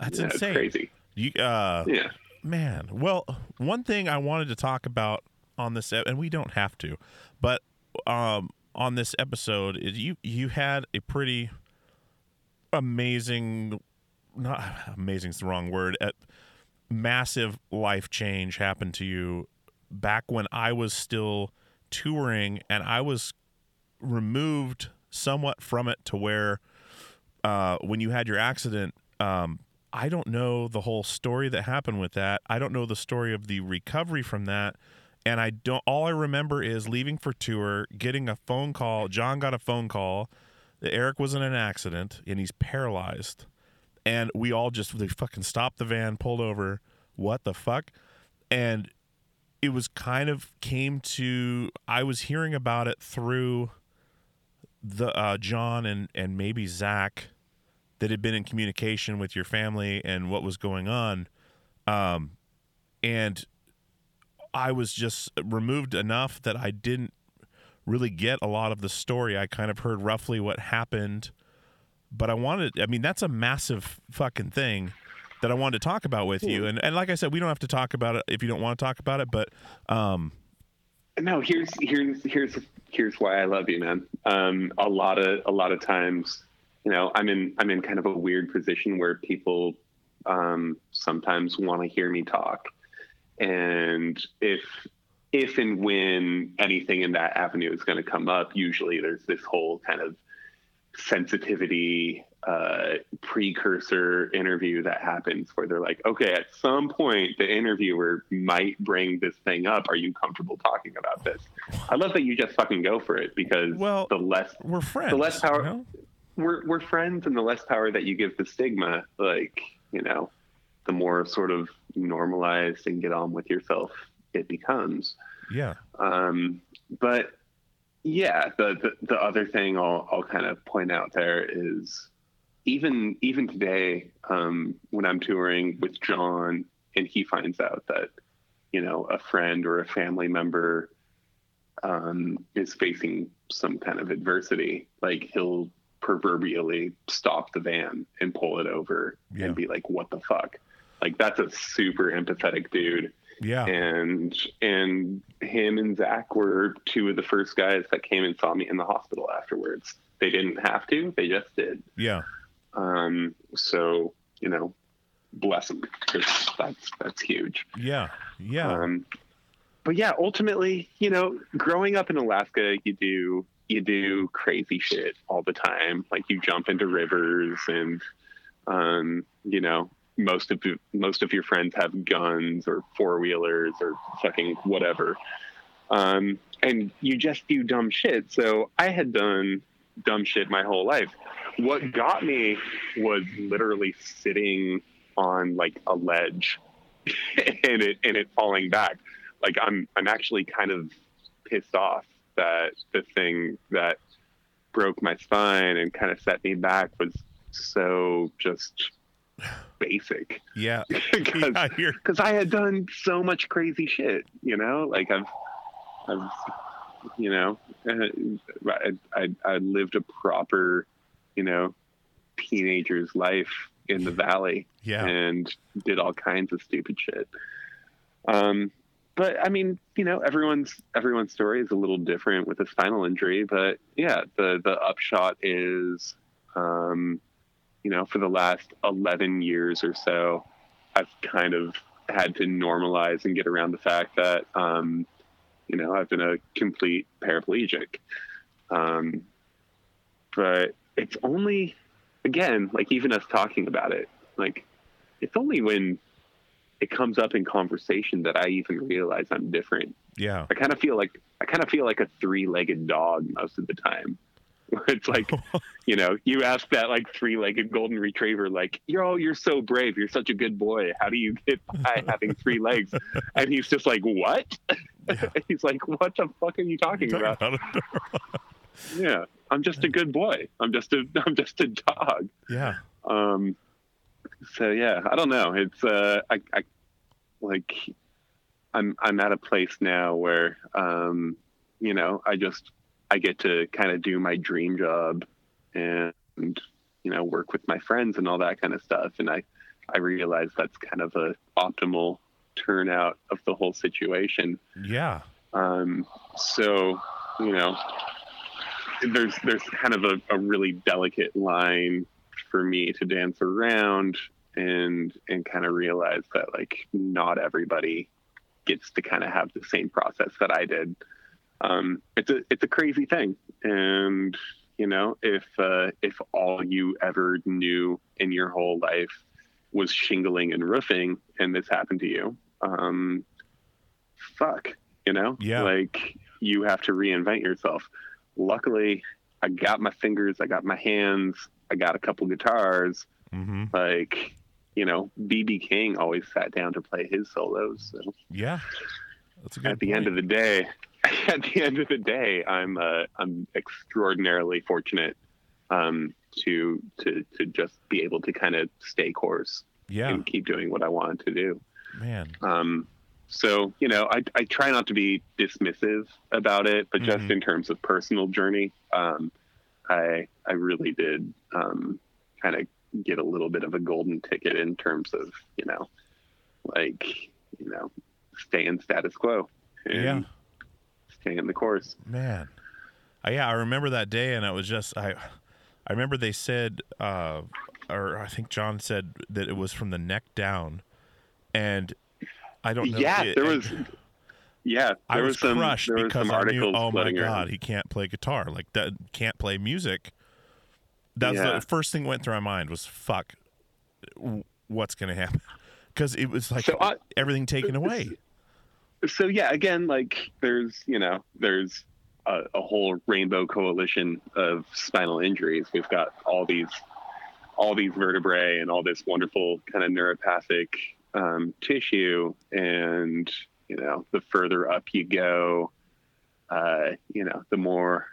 That's yeah, insane. crazy. You, uh, Yeah. man. Well, one thing I wanted to talk about on this, and we don't have to, but um, on this episode, is you you had a pretty amazing, not amazing is the wrong word, massive life change happened to you back when I was still touring, and I was removed somewhat from it to where uh, when you had your accident, um, I don't know the whole story that happened with that. I don't know the story of the recovery from that. And I don't, all I remember is leaving for tour, getting a phone call. John got a phone call that Eric was in an accident and he's paralyzed. And we all just, they fucking stopped the van, pulled over. What the fuck? And it was kind of came to, I was hearing about it through the uh, John and and maybe Zach that had been in communication with your family and what was going on, um, and I was just removed enough that I didn't really get a lot of the story. I kind of heard roughly what happened, but I wanted. I mean, that's a massive fucking thing that I wanted to talk about with you. And and like I said, we don't have to talk about it if you don't want to talk about it, but um, no here's here's here's here's why i love you man. Um a lot of a lot of times you know i'm in i'm in kind of a weird position where people um sometimes want to hear me talk. And if if and when anything in that avenue is going to come up usually there's this whole kind of sensitivity uh, precursor interview that happens where they're like, okay, at some point the interviewer might bring this thing up. Are you comfortable talking about this? I love that you just fucking go for it because well, the less we're friends, the less power you know? we're we're friends, and the less power that you give the stigma, like you know, the more sort of normalized and get on with yourself it becomes. yeah. Um, but yeah, the, the the other thing I'll I'll kind of point out there is even even today um, when I'm touring with John and he finds out that you know a friend or a family member um, is facing some kind of adversity, like he'll proverbially stop the van and pull it over Yeah. and be like, "What the fuck?" Like that's a super empathetic dude. Yeah. And and him and Zach were two of the first guys that came and saw me in the hospital afterwards. They didn't have to; they just did. Yeah. Um, so you know, bless them because that's that's huge. Yeah. Yeah. Um, but yeah, ultimately, you know, growing up in Alaska, you do you do crazy shit all the time. Like you jump into rivers, and um, you know, most of most of your friends have guns or four wheelers or fucking whatever. Um, and you just do dumb shit. So I had done dumb shit my whole life. What mm-hmm. got me was literally sitting on like a ledge and it and it falling back. Like I'm I'm actually kind of pissed off that the thing that broke my spine and kind of set me back was so just basic Yeah. because I had done so much crazy shit, you know. Like I've, I've, you know, uh, I, I, I lived a proper, you know, teenager's life in the valley, Yeah. and did all kinds of stupid shit. Um, but I mean, you know, everyone's everyone's story is a little different with a spinal injury, but yeah, the the upshot is, um, you know, for the last 11 years or so, I've kind of had to normalize and get around the fact that, um, you know, I've been a complete paraplegic. Um, but it's only, again, like even us talking about it, like it's only when it comes up in conversation that I even realize I'm different. Yeah. I kind of feel like I kind of feel like a three-legged dog most of the time. It's like, you know, you ask that like three-legged golden retriever, like, "You're oh, you're so brave. You're such a good boy. How do you get by having three legs?" And he's just like, "What?" he's like, "What the fuck are you talking about?" yeah, I'm just a good boy. I'm just a I'm just a dog. Yeah. Um. So yeah, I don't know. It's uh, I, I like, I'm I'm at a place now where um, you know, I just I get to kind of do my dream job and you know work with my friends and all that kind of stuff, and I I realize that's kind of a optimal turnout of the whole situation. Yeah. Um, so, you know, there's there's kind of a, a really delicate line for me to dance around and and kind of realize that like not everybody gets to kind of have the same process that I did. Um, it's a it's a crazy thing, and you know if uh, if all you ever knew in your whole life was shingling and roofing, and this happened to you, um, fuck, you know, Yeah. like you have to reinvent yourself. Luckily, I got my fingers, I got my hands, I got a couple guitars. Mm-hmm. Like, you know, BB King always sat down to play his solos. So Yeah. That's a good at the end of the day, at the end of the day, I'm uh, I'm extraordinarily fortunate um, to to to just be able to kind of stay course Yeah. and keep doing what I wanted to do. Man. Um, so you know, I I try not to be dismissive about it, but just Mhm. in terms of personal journey, um, I I really did um, kind of get a little bit of a golden ticket in terms of you know, like you know, staying status quo Yeah. staying the course. Man. Uh, yeah, I remember that day and it was just I I remember they said uh or I think John said that it was from the neck down and I don't know Yeah, it- there was. Yeah, I was, was some crushed there was because I knew, oh my god, around. he can't play guitar. Like that can't play music. That's Yeah. the first thing went through my mind was fuck what's going to happen? Cuz it was like So I- everything taken uh, away. so yeah again like there's you know there's a, a whole rainbow coalition of spinal injuries we've got all these all these vertebrae and all this wonderful kind of neuropathic um, tissue and you know the further up you go uh, you know the more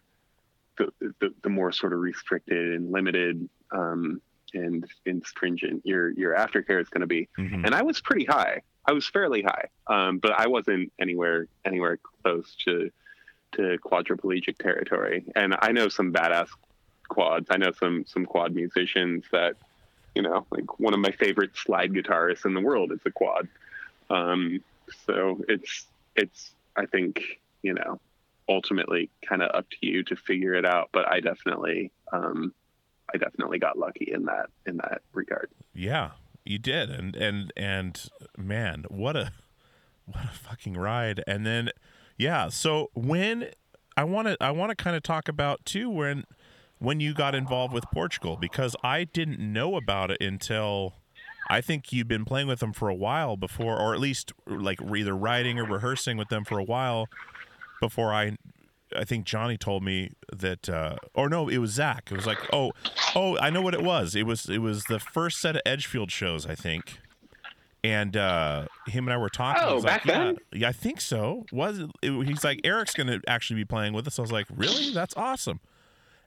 the, the, the more sort of restricted and limited um, and, and stringent your your aftercare is going to be Mhm. and I was pretty high. I was fairly high, um, but I wasn't anywhere anywhere close to to quadriplegic territory. And I know some badass quads. I know some some quad musicians that, you know, like one of my favorite slide guitarists in the world is a quad. Um, so it's it's I think you know ultimately kind of up to you to figure it out. But I definitely um, I definitely got lucky in that in that regard. Yeah, you did, and and and man, what a what a fucking ride! And then, yeah, so when I want to I want to kind of talk about too when when you got involved with Portugal because I didn't know about it until I think you've been playing with them for a while before, or at least like either writing or rehearsing with them for a while before I I think Johnny told me that, uh, or no, it was Zach. It was like, oh, oh, I know what it was. It was it was the first set of Edgefield shows, I think, and uh, him and I were talking. Oh, back like, then? Yeah, yeah, I think so. Was it, he's like Eric's going to actually be playing with us? I was like, really? That's awesome.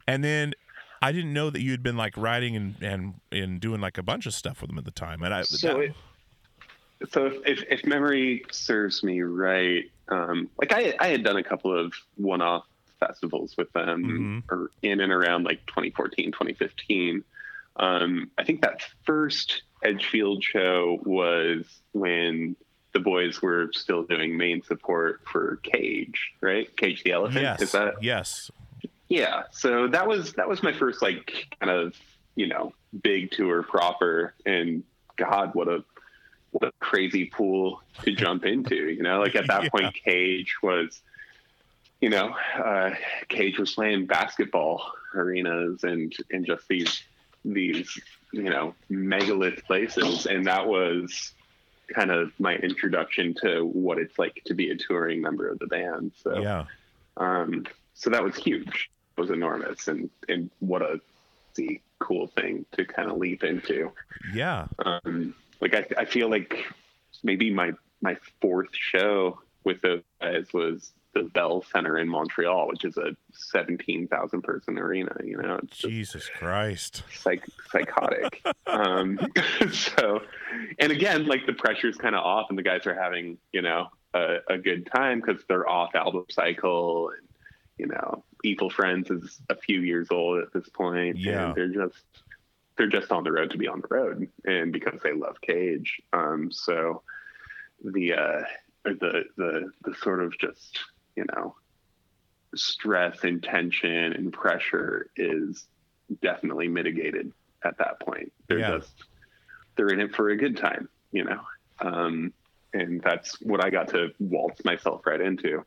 And then I didn't know that you had been like writing and and and doing like a bunch of stuff with them at the time. And I So that- it, so if, if if memory serves me right, um, like I I had done a couple of one-off festivals with them or in and around like 2014, 2015. Um, I think that first Edgefield show was when the boys were still doing main support for Cage, right? Cage the Elephant. yes, Is that yes, yeah, so that was that was my first like kind of you know big tour proper, and God, what a what a crazy pool to jump into. You know, like at that point, Cage was, you know, uh, Cage was playing basketball arenas and and just these these you know megalith places, and that was kind of my introduction to what it's like to be a touring member of the band. So yeah. um, so that was huge. Was enormous, and and what a cool thing to kind of leap into. yeah. Um, like I, I feel like maybe my my fourth show with those guys was the Bell Center in Montreal, which is a seventeen thousand person arena. You know, it's Jesus Christ. psych, psychotic. um, so, and again, like the pressure's kind of off, and the guys are having you know a, a good time because they're off album cycle, and you know, Evil Friends is a few years old at this point, Yeah. and they're just they're just on the road to be on the road, and because they love Cage, um, so the uh, the the the sort of just you know stress and tension and pressure is definitely mitigated at that point. They're Yeah. just they're in it for a good time, you know. Um, and that's what I got to waltz myself right into.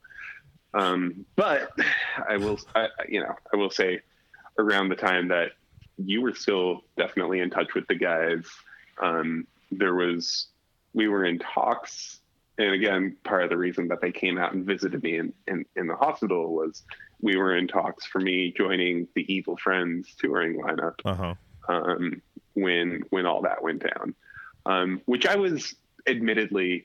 Um, but I will, I, you know, I will say, around the time that you were still definitely in touch with the guys, um, there was we were in talks and again part of the reason that they came out and visited me in, in, in the hospital was we were in talks for me joining the evil friends touring lineup Uh-huh. um, when when all that went down um, which i was admittedly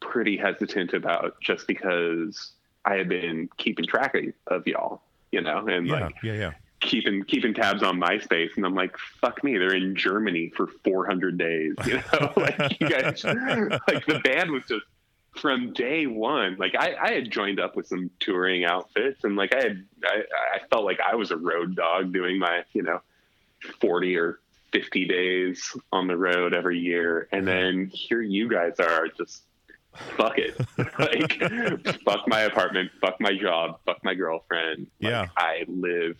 pretty hesitant about just because i had been keeping track of, y'all you know and Yeah, like yeah, yeah. keeping keeping tabs on MySpace, and I'm like, fuck me, they're in Germany for 400 days. You know, like you guys, like the band was just from day one. Like I, I had joined up with some touring outfits, and like I had, I, I felt like I was a road dog doing my, you know, 40 or 50 days on the road every year, and mm-hmm. then here you guys are just. Fuck it. like, fuck my apartment, fuck my job, fuck my girlfriend. Like, Yeah. I live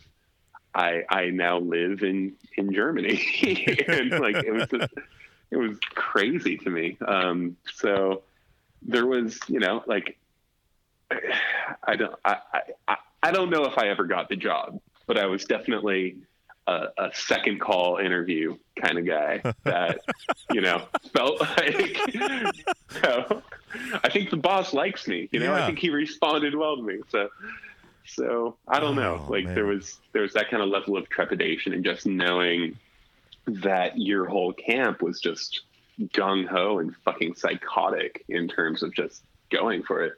I I now live in in Germany, and like it was just, it was crazy to me. Um, so there was, you know, like I don't I, I- I don't know if I ever got the job, but I was definitely a, a second call interview kind of guy that you know felt like. So I think the boss likes me. You know, Yeah. I think he responded well to me. So. So I don't know. Oh, Like man. there was there was that kind of level of trepidation and just knowing that your whole camp was just gung ho and fucking psychotic in terms of just going for it.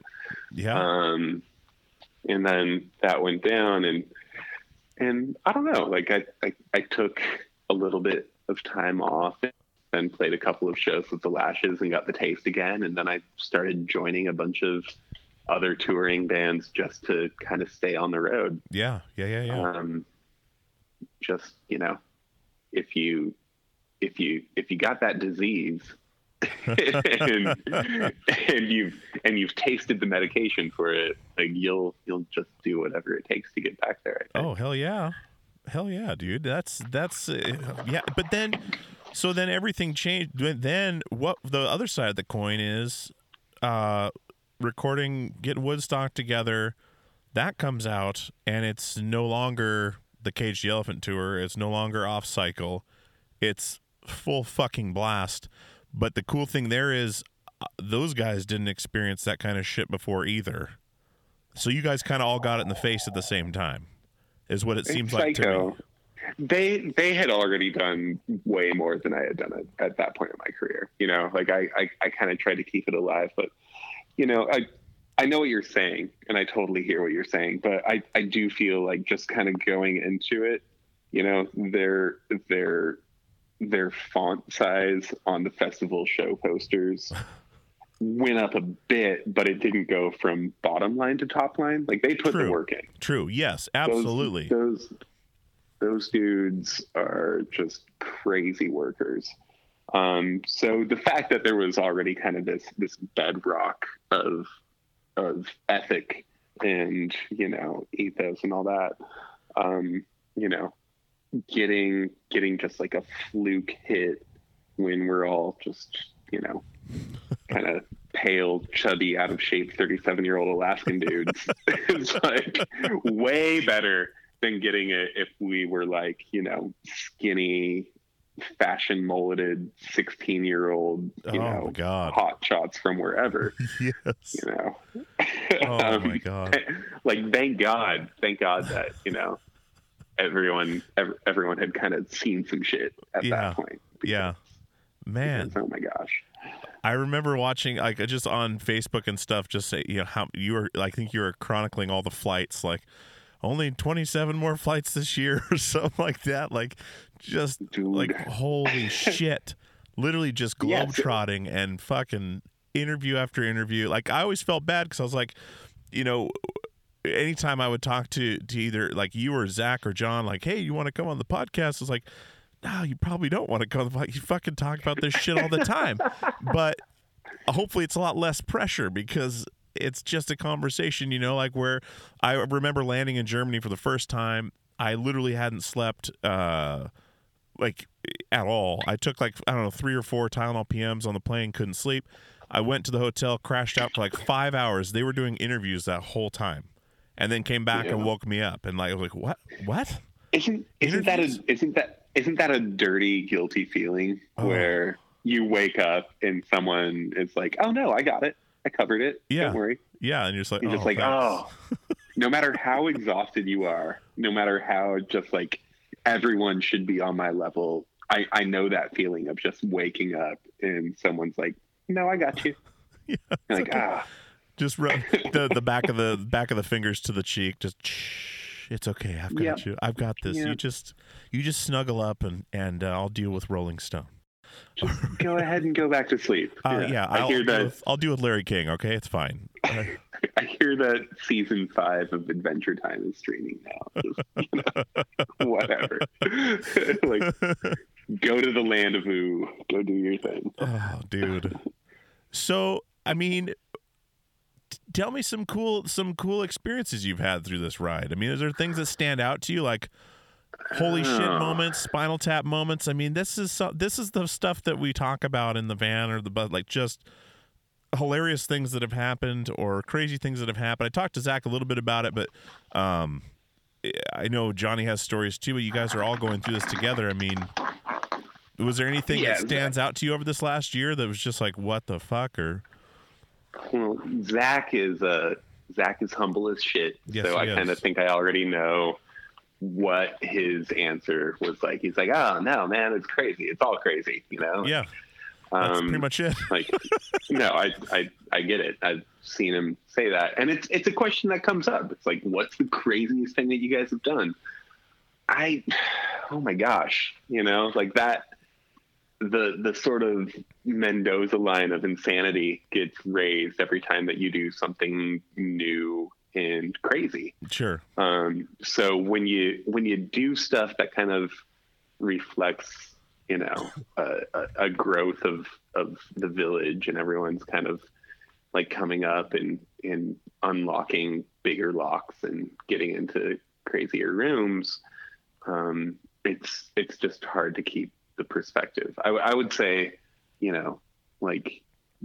Yeah. Um, and then that went down and and I don't know. Like I I, I took a little bit of time off and played a couple of shows with the Lashes and got the taste again. And then I started joining a bunch of other touring bands just to kind of stay on the road. Yeah, yeah, yeah, yeah. Um, just you know, if you if you if you got that disease and, and you've and you've tasted the medication for it, like you'll you'll just do whatever it takes to get back there. Oh hell yeah, hell yeah, dude. That's that's uh, yeah. But then, so then everything changed. Then what? The other side of the coin is, uh, recording, getting Woodstock together. That comes out, and it's no longer the Cage the Elephant tour. It's no longer off cycle. It's full fucking blast. But the cool thing there is, uh, those guys didn't experience that kind of shit before either. So you guys kind of all got it in the face at the same time, is what it seems like to me. They they had already done way more than I had done at, at that point in my career. You know, like I I, I kind of tried to keep it alive, but you know, I I know what you're saying, and I totally hear what you're saying, but I I do feel like just kind of going into it, you know, their their their font size on the festival show posters went up a bit, but it didn't go from bottom line to top line. Like they put the work in. True. Yes, absolutely. Those, those dudes are just crazy workers. Um, so the fact that there was already kind of this this bedrock of of ethic and you know ethos and all that, um, you know, getting getting just like a fluke hit when we're all just you know kind of pale, chubby, out of shape, 37 year old Alaskan dudes. is like way better than getting it if we were like, you know, skinny, fashion mulleted 16 year old, you Oh, know, God. hot shots from wherever. yes. You know, Oh my um, god. like thank God, thank God that, you know, everyone, ev- everyone had kind of seen some shit at Yeah. that point. Yeah. Man. Oh my gosh. I remember watching like just on Facebook and stuff. Just say you know how you were. I think you were chronicling all the flights. Like only twenty seven more flights this year or something like that. Like just like holy shit. Literally just Yeah, globe so- trotting and fucking interview after interview. Like I always felt bad because I was like, you know, anytime I would talk to to either like you or Zach or John, like, hey, you want to come on the podcast? It's like, no, you probably don't want to come on the podcast. You fucking talk about this shit all the time. but hopefully it's a lot less pressure because it's just a conversation, you know, like where I remember landing in Germany for the first time. I literally hadn't slept uh like at all. I took like I don't know, 3 or 4 Tylenol PMs on the plane, couldn't sleep. I went to the hotel, crashed out for like 5 hours. They were doing interviews that whole time. And then came back and woke me up and like I was like, "What? What?" Isn't isn't that a isn't that isn't that a dirty, guilty feeling Oh. where you wake up and someone is like, "Oh no, I got it, I covered it. Yeah. Don't worry." Yeah, and you're just like, You're "Oh, just like, thanks." "Oh." no matter how exhausted you are, no matter how just like everyone should be on my level, I I know that feeling of just waking up and someone's like, "No, I got you." yeah, You're like, ah. just rub the the back of the back of the fingers to the cheek. Just shh, it's okay. I've got Yep. you. I've got this. You just you just snuggle up and and uh, I'll deal with Rolling Stone. Go ahead and go back to sleep. Uh, yeah, I I'll hear that. with, I'll deal with Larry King. Okay, it's fine. Uh, I hear that season five of Adventure Time is streaming now. Just, you know, whatever. like, go to the land of Ooo. Go do your thing. oh, dude. So I mean, t- tell me some cool some cool experiences you've had through this ride. I mean, is there things that stand out to you like? Holy shit moments, spinal tap moments. I mean, this is so, this is the stuff that we talk about in the van or the bus, like just hilarious things that have happened or crazy things that have happened. I talked to Zach a little bit about it, but um, I know Johnny has stories too. But you guys are all going through this together. I mean, was there anything Yeah, that stands out to you over this last year that was just like, what the fuck? Or Well, Zach is uh, Zach is humble as shit. Yes, so I kind of think I already know what his answer was like. He's like, "Oh no, man, it's crazy. It's all crazy," you know. yeah, that's Um, pretty much it. like no I, I i get it i've seen him say that and it's it's a question that comes up it's like what's the craziest thing that you guys have done i oh my gosh you know like that the the sort of mendoza line of insanity gets raised every time that you do something new and crazy. Sure. Um, so when you when you do stuff that kind of reflects, you know, a, a, a growth of of the village and everyone's kind of like coming up and and unlocking bigger locks and getting into crazier rooms, um, it's it's just hard to keep the perspective. I would say, you know, like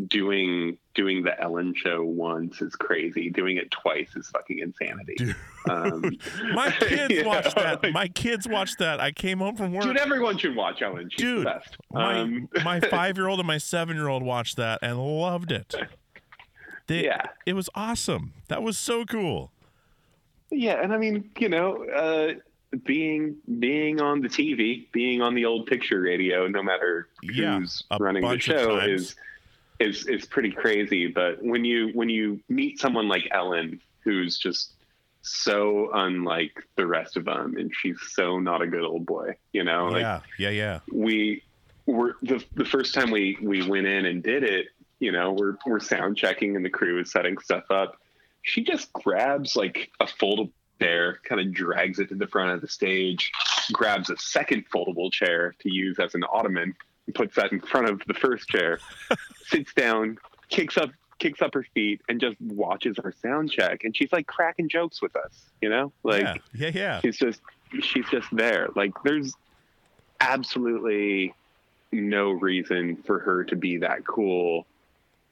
doing doing the Ellen show once is crazy. Doing it twice is fucking insanity. Um, My kids you watched that. My kids watched that. I came home from work. Dude, everyone should watch Ellen. She's Dude, the best. my Um, my five year old and my seven year old watched that and loved it. They- Yeah. it was awesome. That was so cool. Yeah, and I mean, you know, uh, being being on the TV, being on the old picture radio, no matter Yeah, who's a running the show, is is is pretty crazy. But when you when you meet someone like Ellen, who's just so unlike the rest of them, and she's so not a good old boy, you know, like yeah, yeah, yeah. we were the the first time we we went in and did it you know we're we're sound checking and the crew is setting stuff up she just grabs like a foldable chair kind of drags it to the front of the stage grabs a second foldable chair to use as an ottoman puts that in front of the first chair sits down kicks up kicks up her feet and just watches our sound check. And she's like cracking jokes with us you know? Like yeah, yeah, yeah. she's just she's just there. Like there's absolutely no reason for her to be that cool.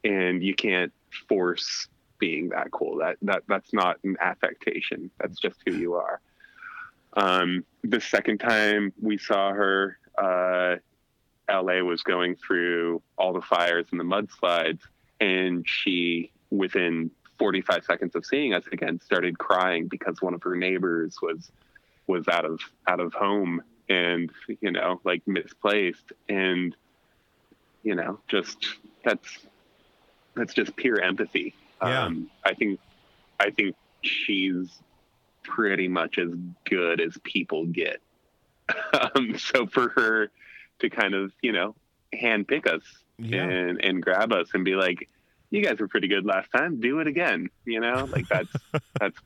And you can't force being that cool. That that that's not an affectation. That's just who you are. Um the second time we saw her uh LA was going through all the fires and the mudslides and she within 45 seconds of seeing us again started crying because one of her neighbors was was out of out of home and you know like misplaced. And you know just that's that's just pure empathy. Yeah. um i think i think she's pretty much as good as people get. Um so for her to kind of you know hand pick us Yeah. and and grab us and be like you guys were pretty good last time do it again you know like that's that's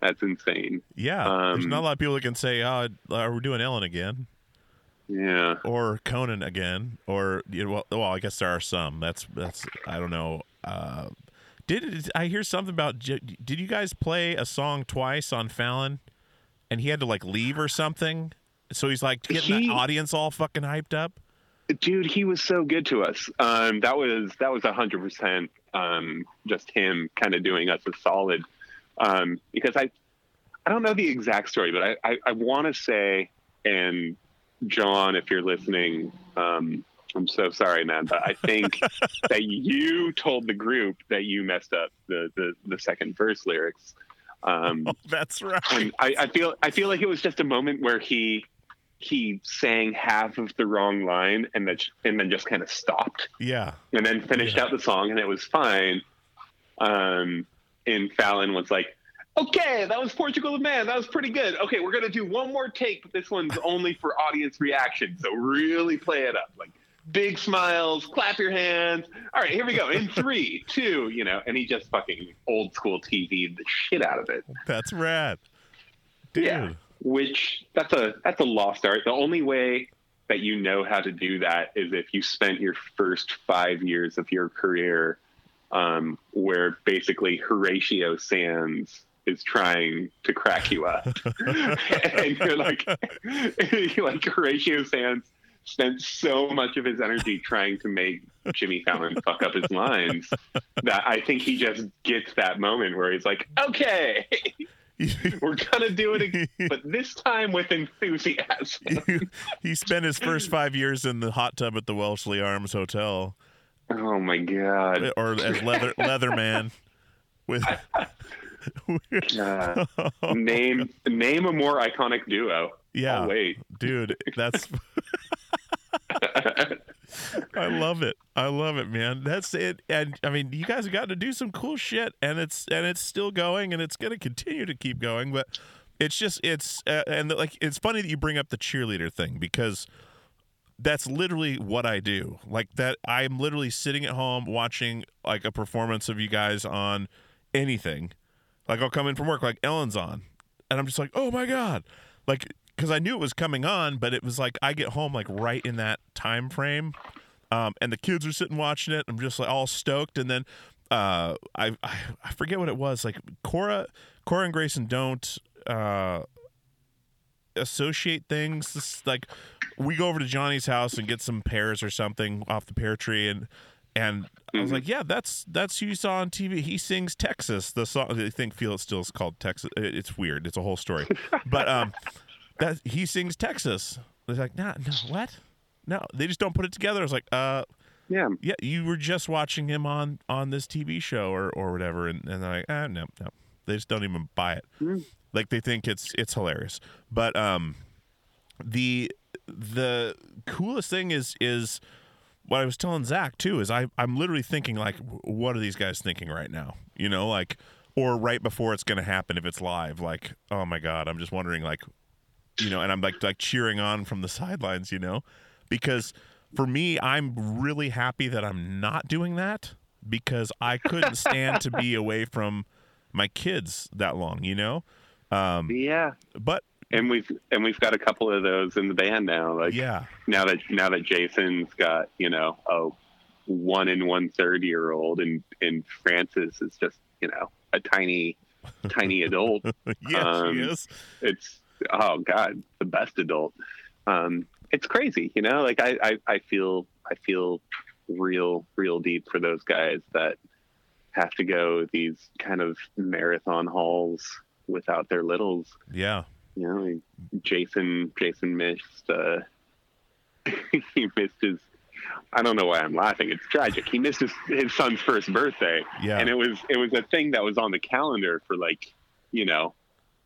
that's insane Yeah, there's Um, not a lot of people that can say, "Oh, are we doing Ellen again?" Yeah, or Conan again, or you know, well, well, I guess there are some. That's that's I don't know. Uh, did I hear something about? Did you guys play a song twice on Fallon, and he had to like leave or something? So he's like getting He- the audience all fucking hyped up. dude he was so good to us um that was that was a hundred percent um just him kind of doing us a solid um because i i don't know the exact story but i i, I want to say and john if you're listening um i'm so sorry man but i think that you told the group that you messed up the the, the second verse lyrics um That's right. I, I feel I feel like it was just a moment where he he sang half of the wrong line and then and then just kind of stopped Yeah, and then finished out the song and it was fine. Um, and Fallon was like, "Okay, that was Portugal the Man. That was pretty good. Okay, we're gonna do one more take, but this one's only for audience reaction. So really play it up, like." Big smiles, clap your hands. All right, here we go. In three, two, you know, and he just fucking old school TV the shit out of it. that's rad, dude. Yeah, which that's a that's a lost art. The only way that you know how to do that is if you spent your first five years of your career, um, where basically Horatio Sanz is trying to crack you up, and you're like, you're like Horatio Sanz spent so much of his energy trying to make Jimmy Fallon fuck up his lines that I think he just gets that moment where he's like, okay. We're gonna do it, again, but this time with enthusiasm. he spent his first five years in the hot tub at the Wellesley Arms Hotel, Oh my god! or as leather Leatherman. With Uh, name name a more iconic duo. yeah, Oh, wait. dude, that's. I love it. I love it, man. That's it. And I mean, you guys have gotten to do some cool shit, and it's and it's still going, and it's going to continue to keep going. But it's just it's uh, and like it's funny that you bring up the cheerleader thing because that's literally what I do. Like that, I'm literally sitting at home watching like a performance of you guys on anything, Like I'll come in from work, like Ellen's on, and I'm just like, oh my god, like because I knew it was coming on, but it was like I get home like right in that time frame, um, and the kids are sitting watching it. I'm just like all stoked, and then uh, I, I I forget what it was. Like Cora, Cora and Grayson don't uh, associate things. This, like we go over to Johnny's house and get some pears or something off the pear tree, and and I was like, yeah, that's that's who you saw on TV. He sings Texas. The song I think Feel It Still is called Texas. It's weird. It's a whole story, but um, that he sings Texas. They're like, nah, no, what? No, they just don't put it together. I was like, uh, yeah, yeah, you were just watching him on on this TV show or or whatever, and and they're like, ah, no, no, they just don't even buy it. Like they think it's it's hilarious, but um, the the coolest thing is is what I was telling Zach too is I I'm literally thinking like, what are these guys thinking right now? You know, like or right before it's going to happen if it's live. Like, oh my god, I'm just wondering like, you know, and I'm like like cheering on from the sidelines, you know, because for me, I'm really happy that I'm not doing that because I couldn't stand to be away from my kids that long, you know. Um, yeah, but and we've and we've got a couple of those in the band now. Like yeah, now that now that Jason's got you know a one and one third year old, and and Francis is just you know a tiny tiny adult. yeah, she is. It's oh god, the best adult. Um, it's crazy, you know. Like I, I I feel I feel real real deep for those guys that have to go these kind of marathon hauls without their littles Yeah. you know, like Jason Jason missed uh he missed his I don't know why I'm laughing. It's tragic. He missed his, his son's first birthday. Yeah. And it was it was a thing that was on the calendar for like, you know,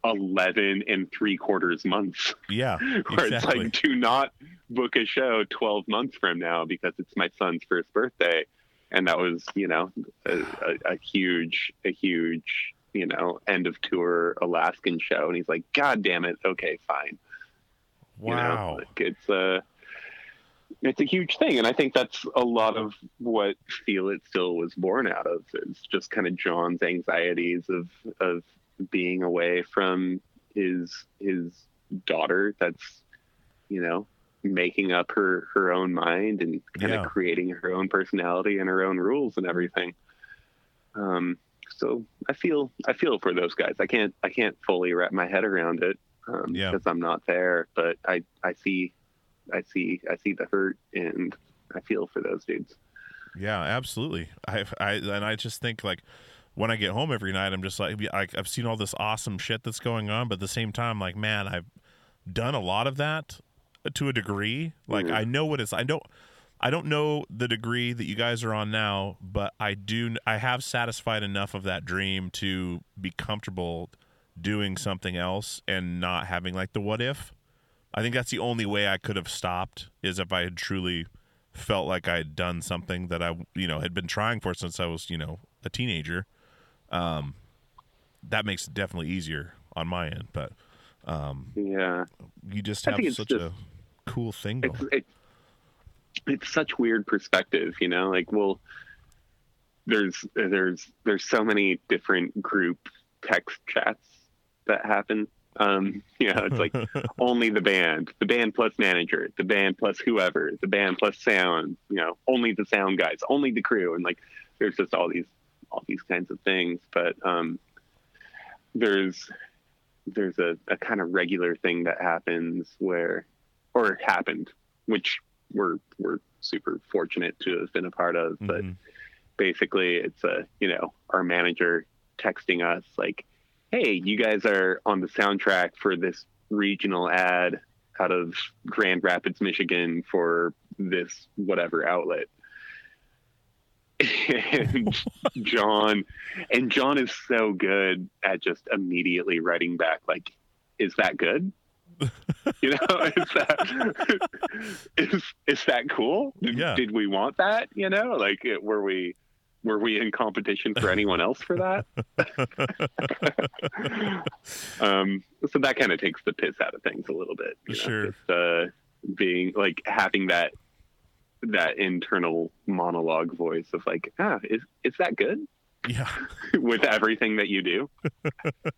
eleven and three quarters months. Yeah. Where it's like do not book a show twelve months from now because it's my son's first birthday. And that was, you know, a, a, a huge a huge, you know, end of tour Alaskan show. And he's like, God damn it, okay, fine. You know, Wow. like it's a it's a huge thing, and I think that's a lot of what Feel It Still was born out of. Is just kind of John's anxieties of of being away from his his daughter. That's you know making up her her own mind and kind Yeah. of creating her own personality and her own rules and everything. Um, so I feel I feel for those guys. I can't I can't fully wrap my head around it um, Yeah. because I'm not there. But I I see I see I see the hurt and I feel for those dudes. Yeah, absolutely. I, I, and I just think like when I get home every night, I'm just like, I, I've seen all this awesome shit that's going on, but at the same time, like, man, I've done a lot of that to a degree. Like, Mhm. I know what it's. I don't. I don't know the degree that you guys are on now, but I do. I have satisfied enough of that dream to be comfortable doing something else and not having like the what if. I think that's the only way I could have stopped is if I had truly felt like I had done something that I, you know, had been trying for since I was, you know, a teenager. Um, that makes it definitely easier on my end, but um, Yeah, you just have such just- a cool thing going. it's it's it's such weird perspective, you know. Like, well, there's there's there's so many different group text chats that happen. Um, you know, it's like only the band, the band plus manager, the band plus whoever, the band plus sound. You know, only the sound guys, only the crew, and like there's just all these all these kinds of things. But um, there's there's a, a kind of regular thing that happens where or happened, which we're we're super fortunate to have been a part of. But basically, it's a you know our manager texting us like, "Hey, you guys are on the soundtrack for this regional ad out of Grand Rapids, Michigan for this whatever outlet." And John and John is so good at just immediately writing back like, "Is that good?" you know, is that is is that cool? Did, Yeah. did we want that? You know, like it- were we were we in competition for anyone else for that? um, so that kind of takes the piss out of things a little bit. You know, Sure. Just, uh, being like having that that internal monologue voice of like, ah, is is that good? Yeah. with everything that you do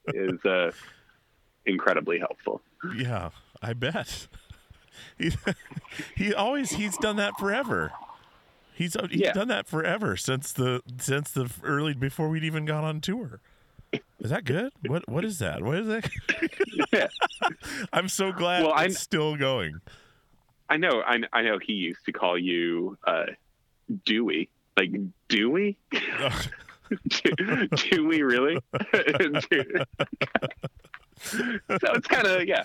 is uh, incredibly helpful. Yeah, I bet. He, he always he's done that forever. He's he's Yeah. done that forever since the since the early before we'd even gone on tour. Is that good? What what is that? What is that? I'm so glad Well, it's I'm- still going. I know. I, I know. He used to call you uh, Dewey. Like Dewey. Do we really? so it's kind of yeah.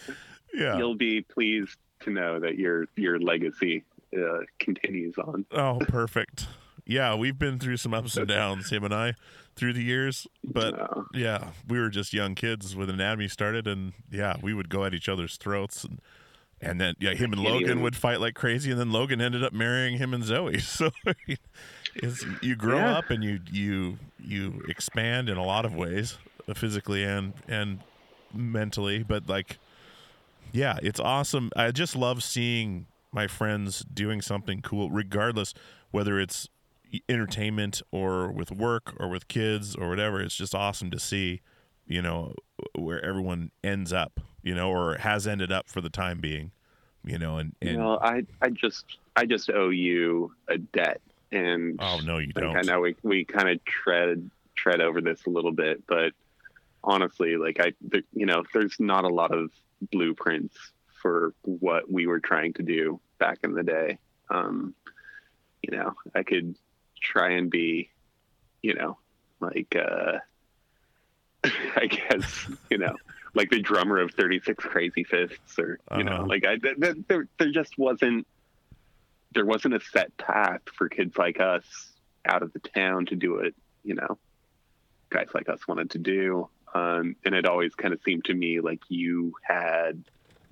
Yeah. You'll be pleased to know that your your legacy uh, continues on. Oh, perfect. Yeah, we've been through some ups and downs, him and I, through the years. But yeah, we were just young kids when Anatomy started, and yeah, we would go at each other's throats, and and then yeah, him and Logan would fight like crazy, and then Logan ended up marrying him and Zoe. So it's, you grow Yeah. up and you you you expand in a lot of ways, uh, physically and and mentally. But like, yeah, it's awesome. I just love seeing my friends doing something cool, regardless whether it's entertainment or with work or with kids or whatever. It's just awesome to see, you know, where everyone ends up, you know, or has ended up for the time being, you know, and, and You know, I I just I just owe you a debt, and oh no, you don't. I know we we kind of tread tread over this a little bit, but honestly, like I, the, you know, there's not a lot of blueprints for what we were trying to do back in the day. Um, you know, I could try and be, you know, like uh, I guess you know, like the drummer of Thirty Six Crazyfists, or you know, Uh-huh. like I th- th- there there just wasn't there wasn't a set path for kids like us out of the town to do it. You know, guys like us wanted to do, um, and it always kind of seemed to me like you had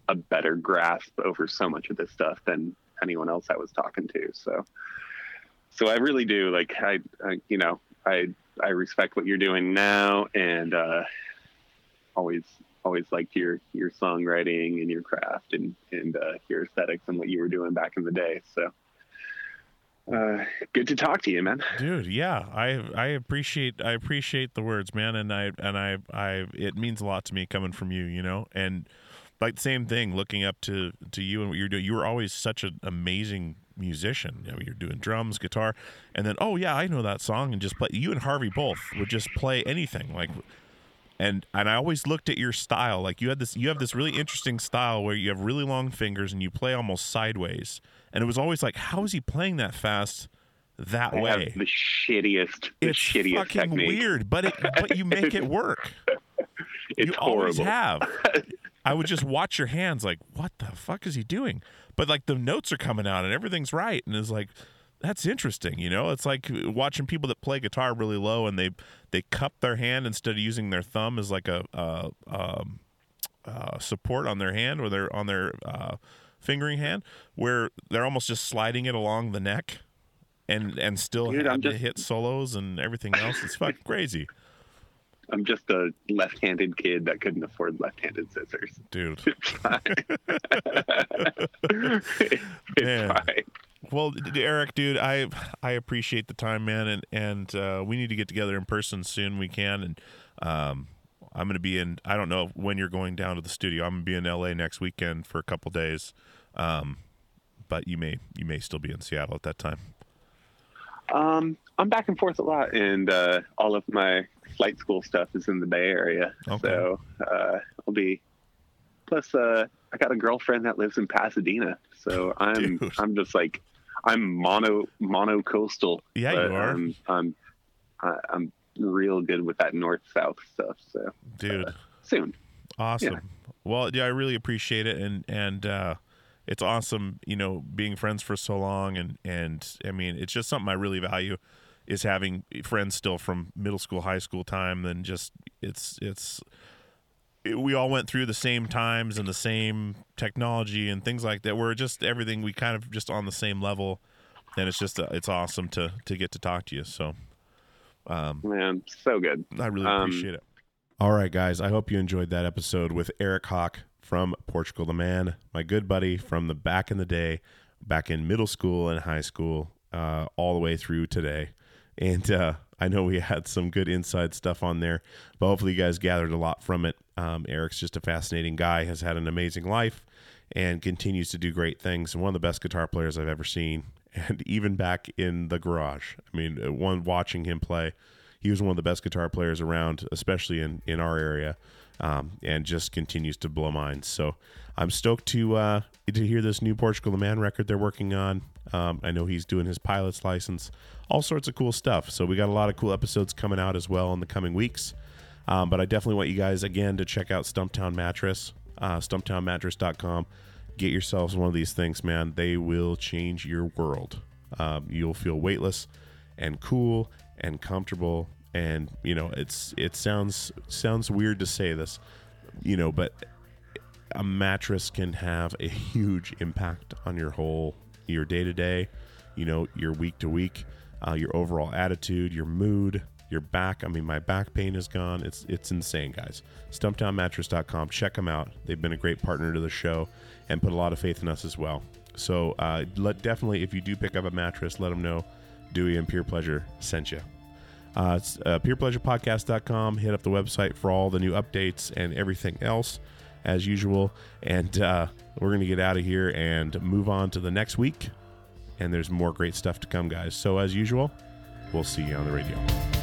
a better grasp over so much of this stuff than anyone else I was talking to. So, so I really do like I, I you know, I I respect what you're doing now, and uh, always always liked your your songwriting and your craft and and uh, your aesthetics and what you were doing back in the day. So. Uh, good to talk to you, man. dude yeah i i appreciate i appreciate the words man and i and i i it means a lot to me coming from you you know and like same thing looking up to to you and what you're doing you were always such an amazing musician you know, you're doing drums guitar and then oh yeah i know that song and just play you and harvey both would just play anything like and and I always looked at your style like you had this you have this really interesting style where you have really long fingers and you play almost sideways. And it was always like how is he playing that fast that I way? have the shittiest, the it's shittiest fucking technique. weird but it but you make it work. It's you always have. I would just watch your hands like what the fuck is he doing? But like the notes are coming out and everything's right and it's like that's interesting you know it's like watching people that play guitar really low and they they cup their hand instead of using their thumb as like a, um, uh, support on their hand or their on their uh, fingering hand where they're almost just sliding it along the neck and and still Dude, have I'm to hit solos and everything else it's fucking crazy I'm just a left-handed kid that couldn't afford left-handed scissors. dude It's fine. it's Man. fine. Well, Eric, dude, I I appreciate the time, man, and and uh, we need to get together in person soon. We can, and um, I'm gonna be in. I don't know when you're going down to the studio. I'm gonna be in L.A. next weekend for a couple days, um, but you may you may still be in Seattle at that time. Um, I'm back and forth a lot, and uh, all of my flight school stuff is in the Bay Area. Okay. So uh, I'll be. Plus, uh, I got a girlfriend that lives in Pasadena, so I'm Dude. I'm just like I'm mono mono coastal. Yeah, you are. I'm I'm I- I'm real good with that north south stuff. So dude. soon. Awesome. Yeah. Well, yeah, I really appreciate it, and and uh, it's awesome, you know, being friends for so long, and and I mean, it's just something I really value is having friends still from middle school, high school time, and just it's it's it- we all went through the same times and the same technology and things like that. We're just everything we kind of just on the same level, and it's just uh, it's awesome to to get to talk to you. So, um, Man, so good. I really Um, appreciate it. All right, guys. I hope you enjoyed that episode with Eric Howk from Portugal the Man, my good buddy from the back in the day, back in middle school and high school, uh, all the way through today. And uh, I know we had some good inside stuff on there, but hopefully you guys gathered a lot from it. Um, Eric's just a fascinating guy, has had an amazing life, and continues to do great things. And one of the best guitar players I've ever seen. And even back in the garage, I mean, uh, one watching him play, he was one of the best guitar players around, especially in in our area, um, and just continues to blow minds. So I'm stoked to uh, to hear this new Portugal the Man record they're working on. Um, I know he's doing his pilot's license, all sorts of cool stuff. So we got a lot of cool episodes coming out as well in the coming weeks. Um, but I definitely want you guys again to check out Stumptown Mattress, uh, stumptownmattress.com. Get yourselves one of these things, man. They will change your world. Um, you'll feel weightless and cool and comfortable. And you know, it's it sounds sounds weird to say this, you know, but a mattress can have a huge impact on your whole your day to day, you know, your week to week, uh, your overall attitude, your mood, your back. I mean, my back pain is gone. It's it's insane, guys. StumptownMattress.com. Check them out. They've been a great partner to the show and put a lot of faith in us as well. So uh, let definitely, if you do pick up a mattress, let them know Dewey and Pure Pleasure sent you. Uh, it's uh, purepleasurepodcast.com. Hit up the website for all the new updates and everything else as usual. And uh, we're going to get out of here and move on to the next week. And there's more great stuff to come, guys. So, as usual, we'll see you on the radio.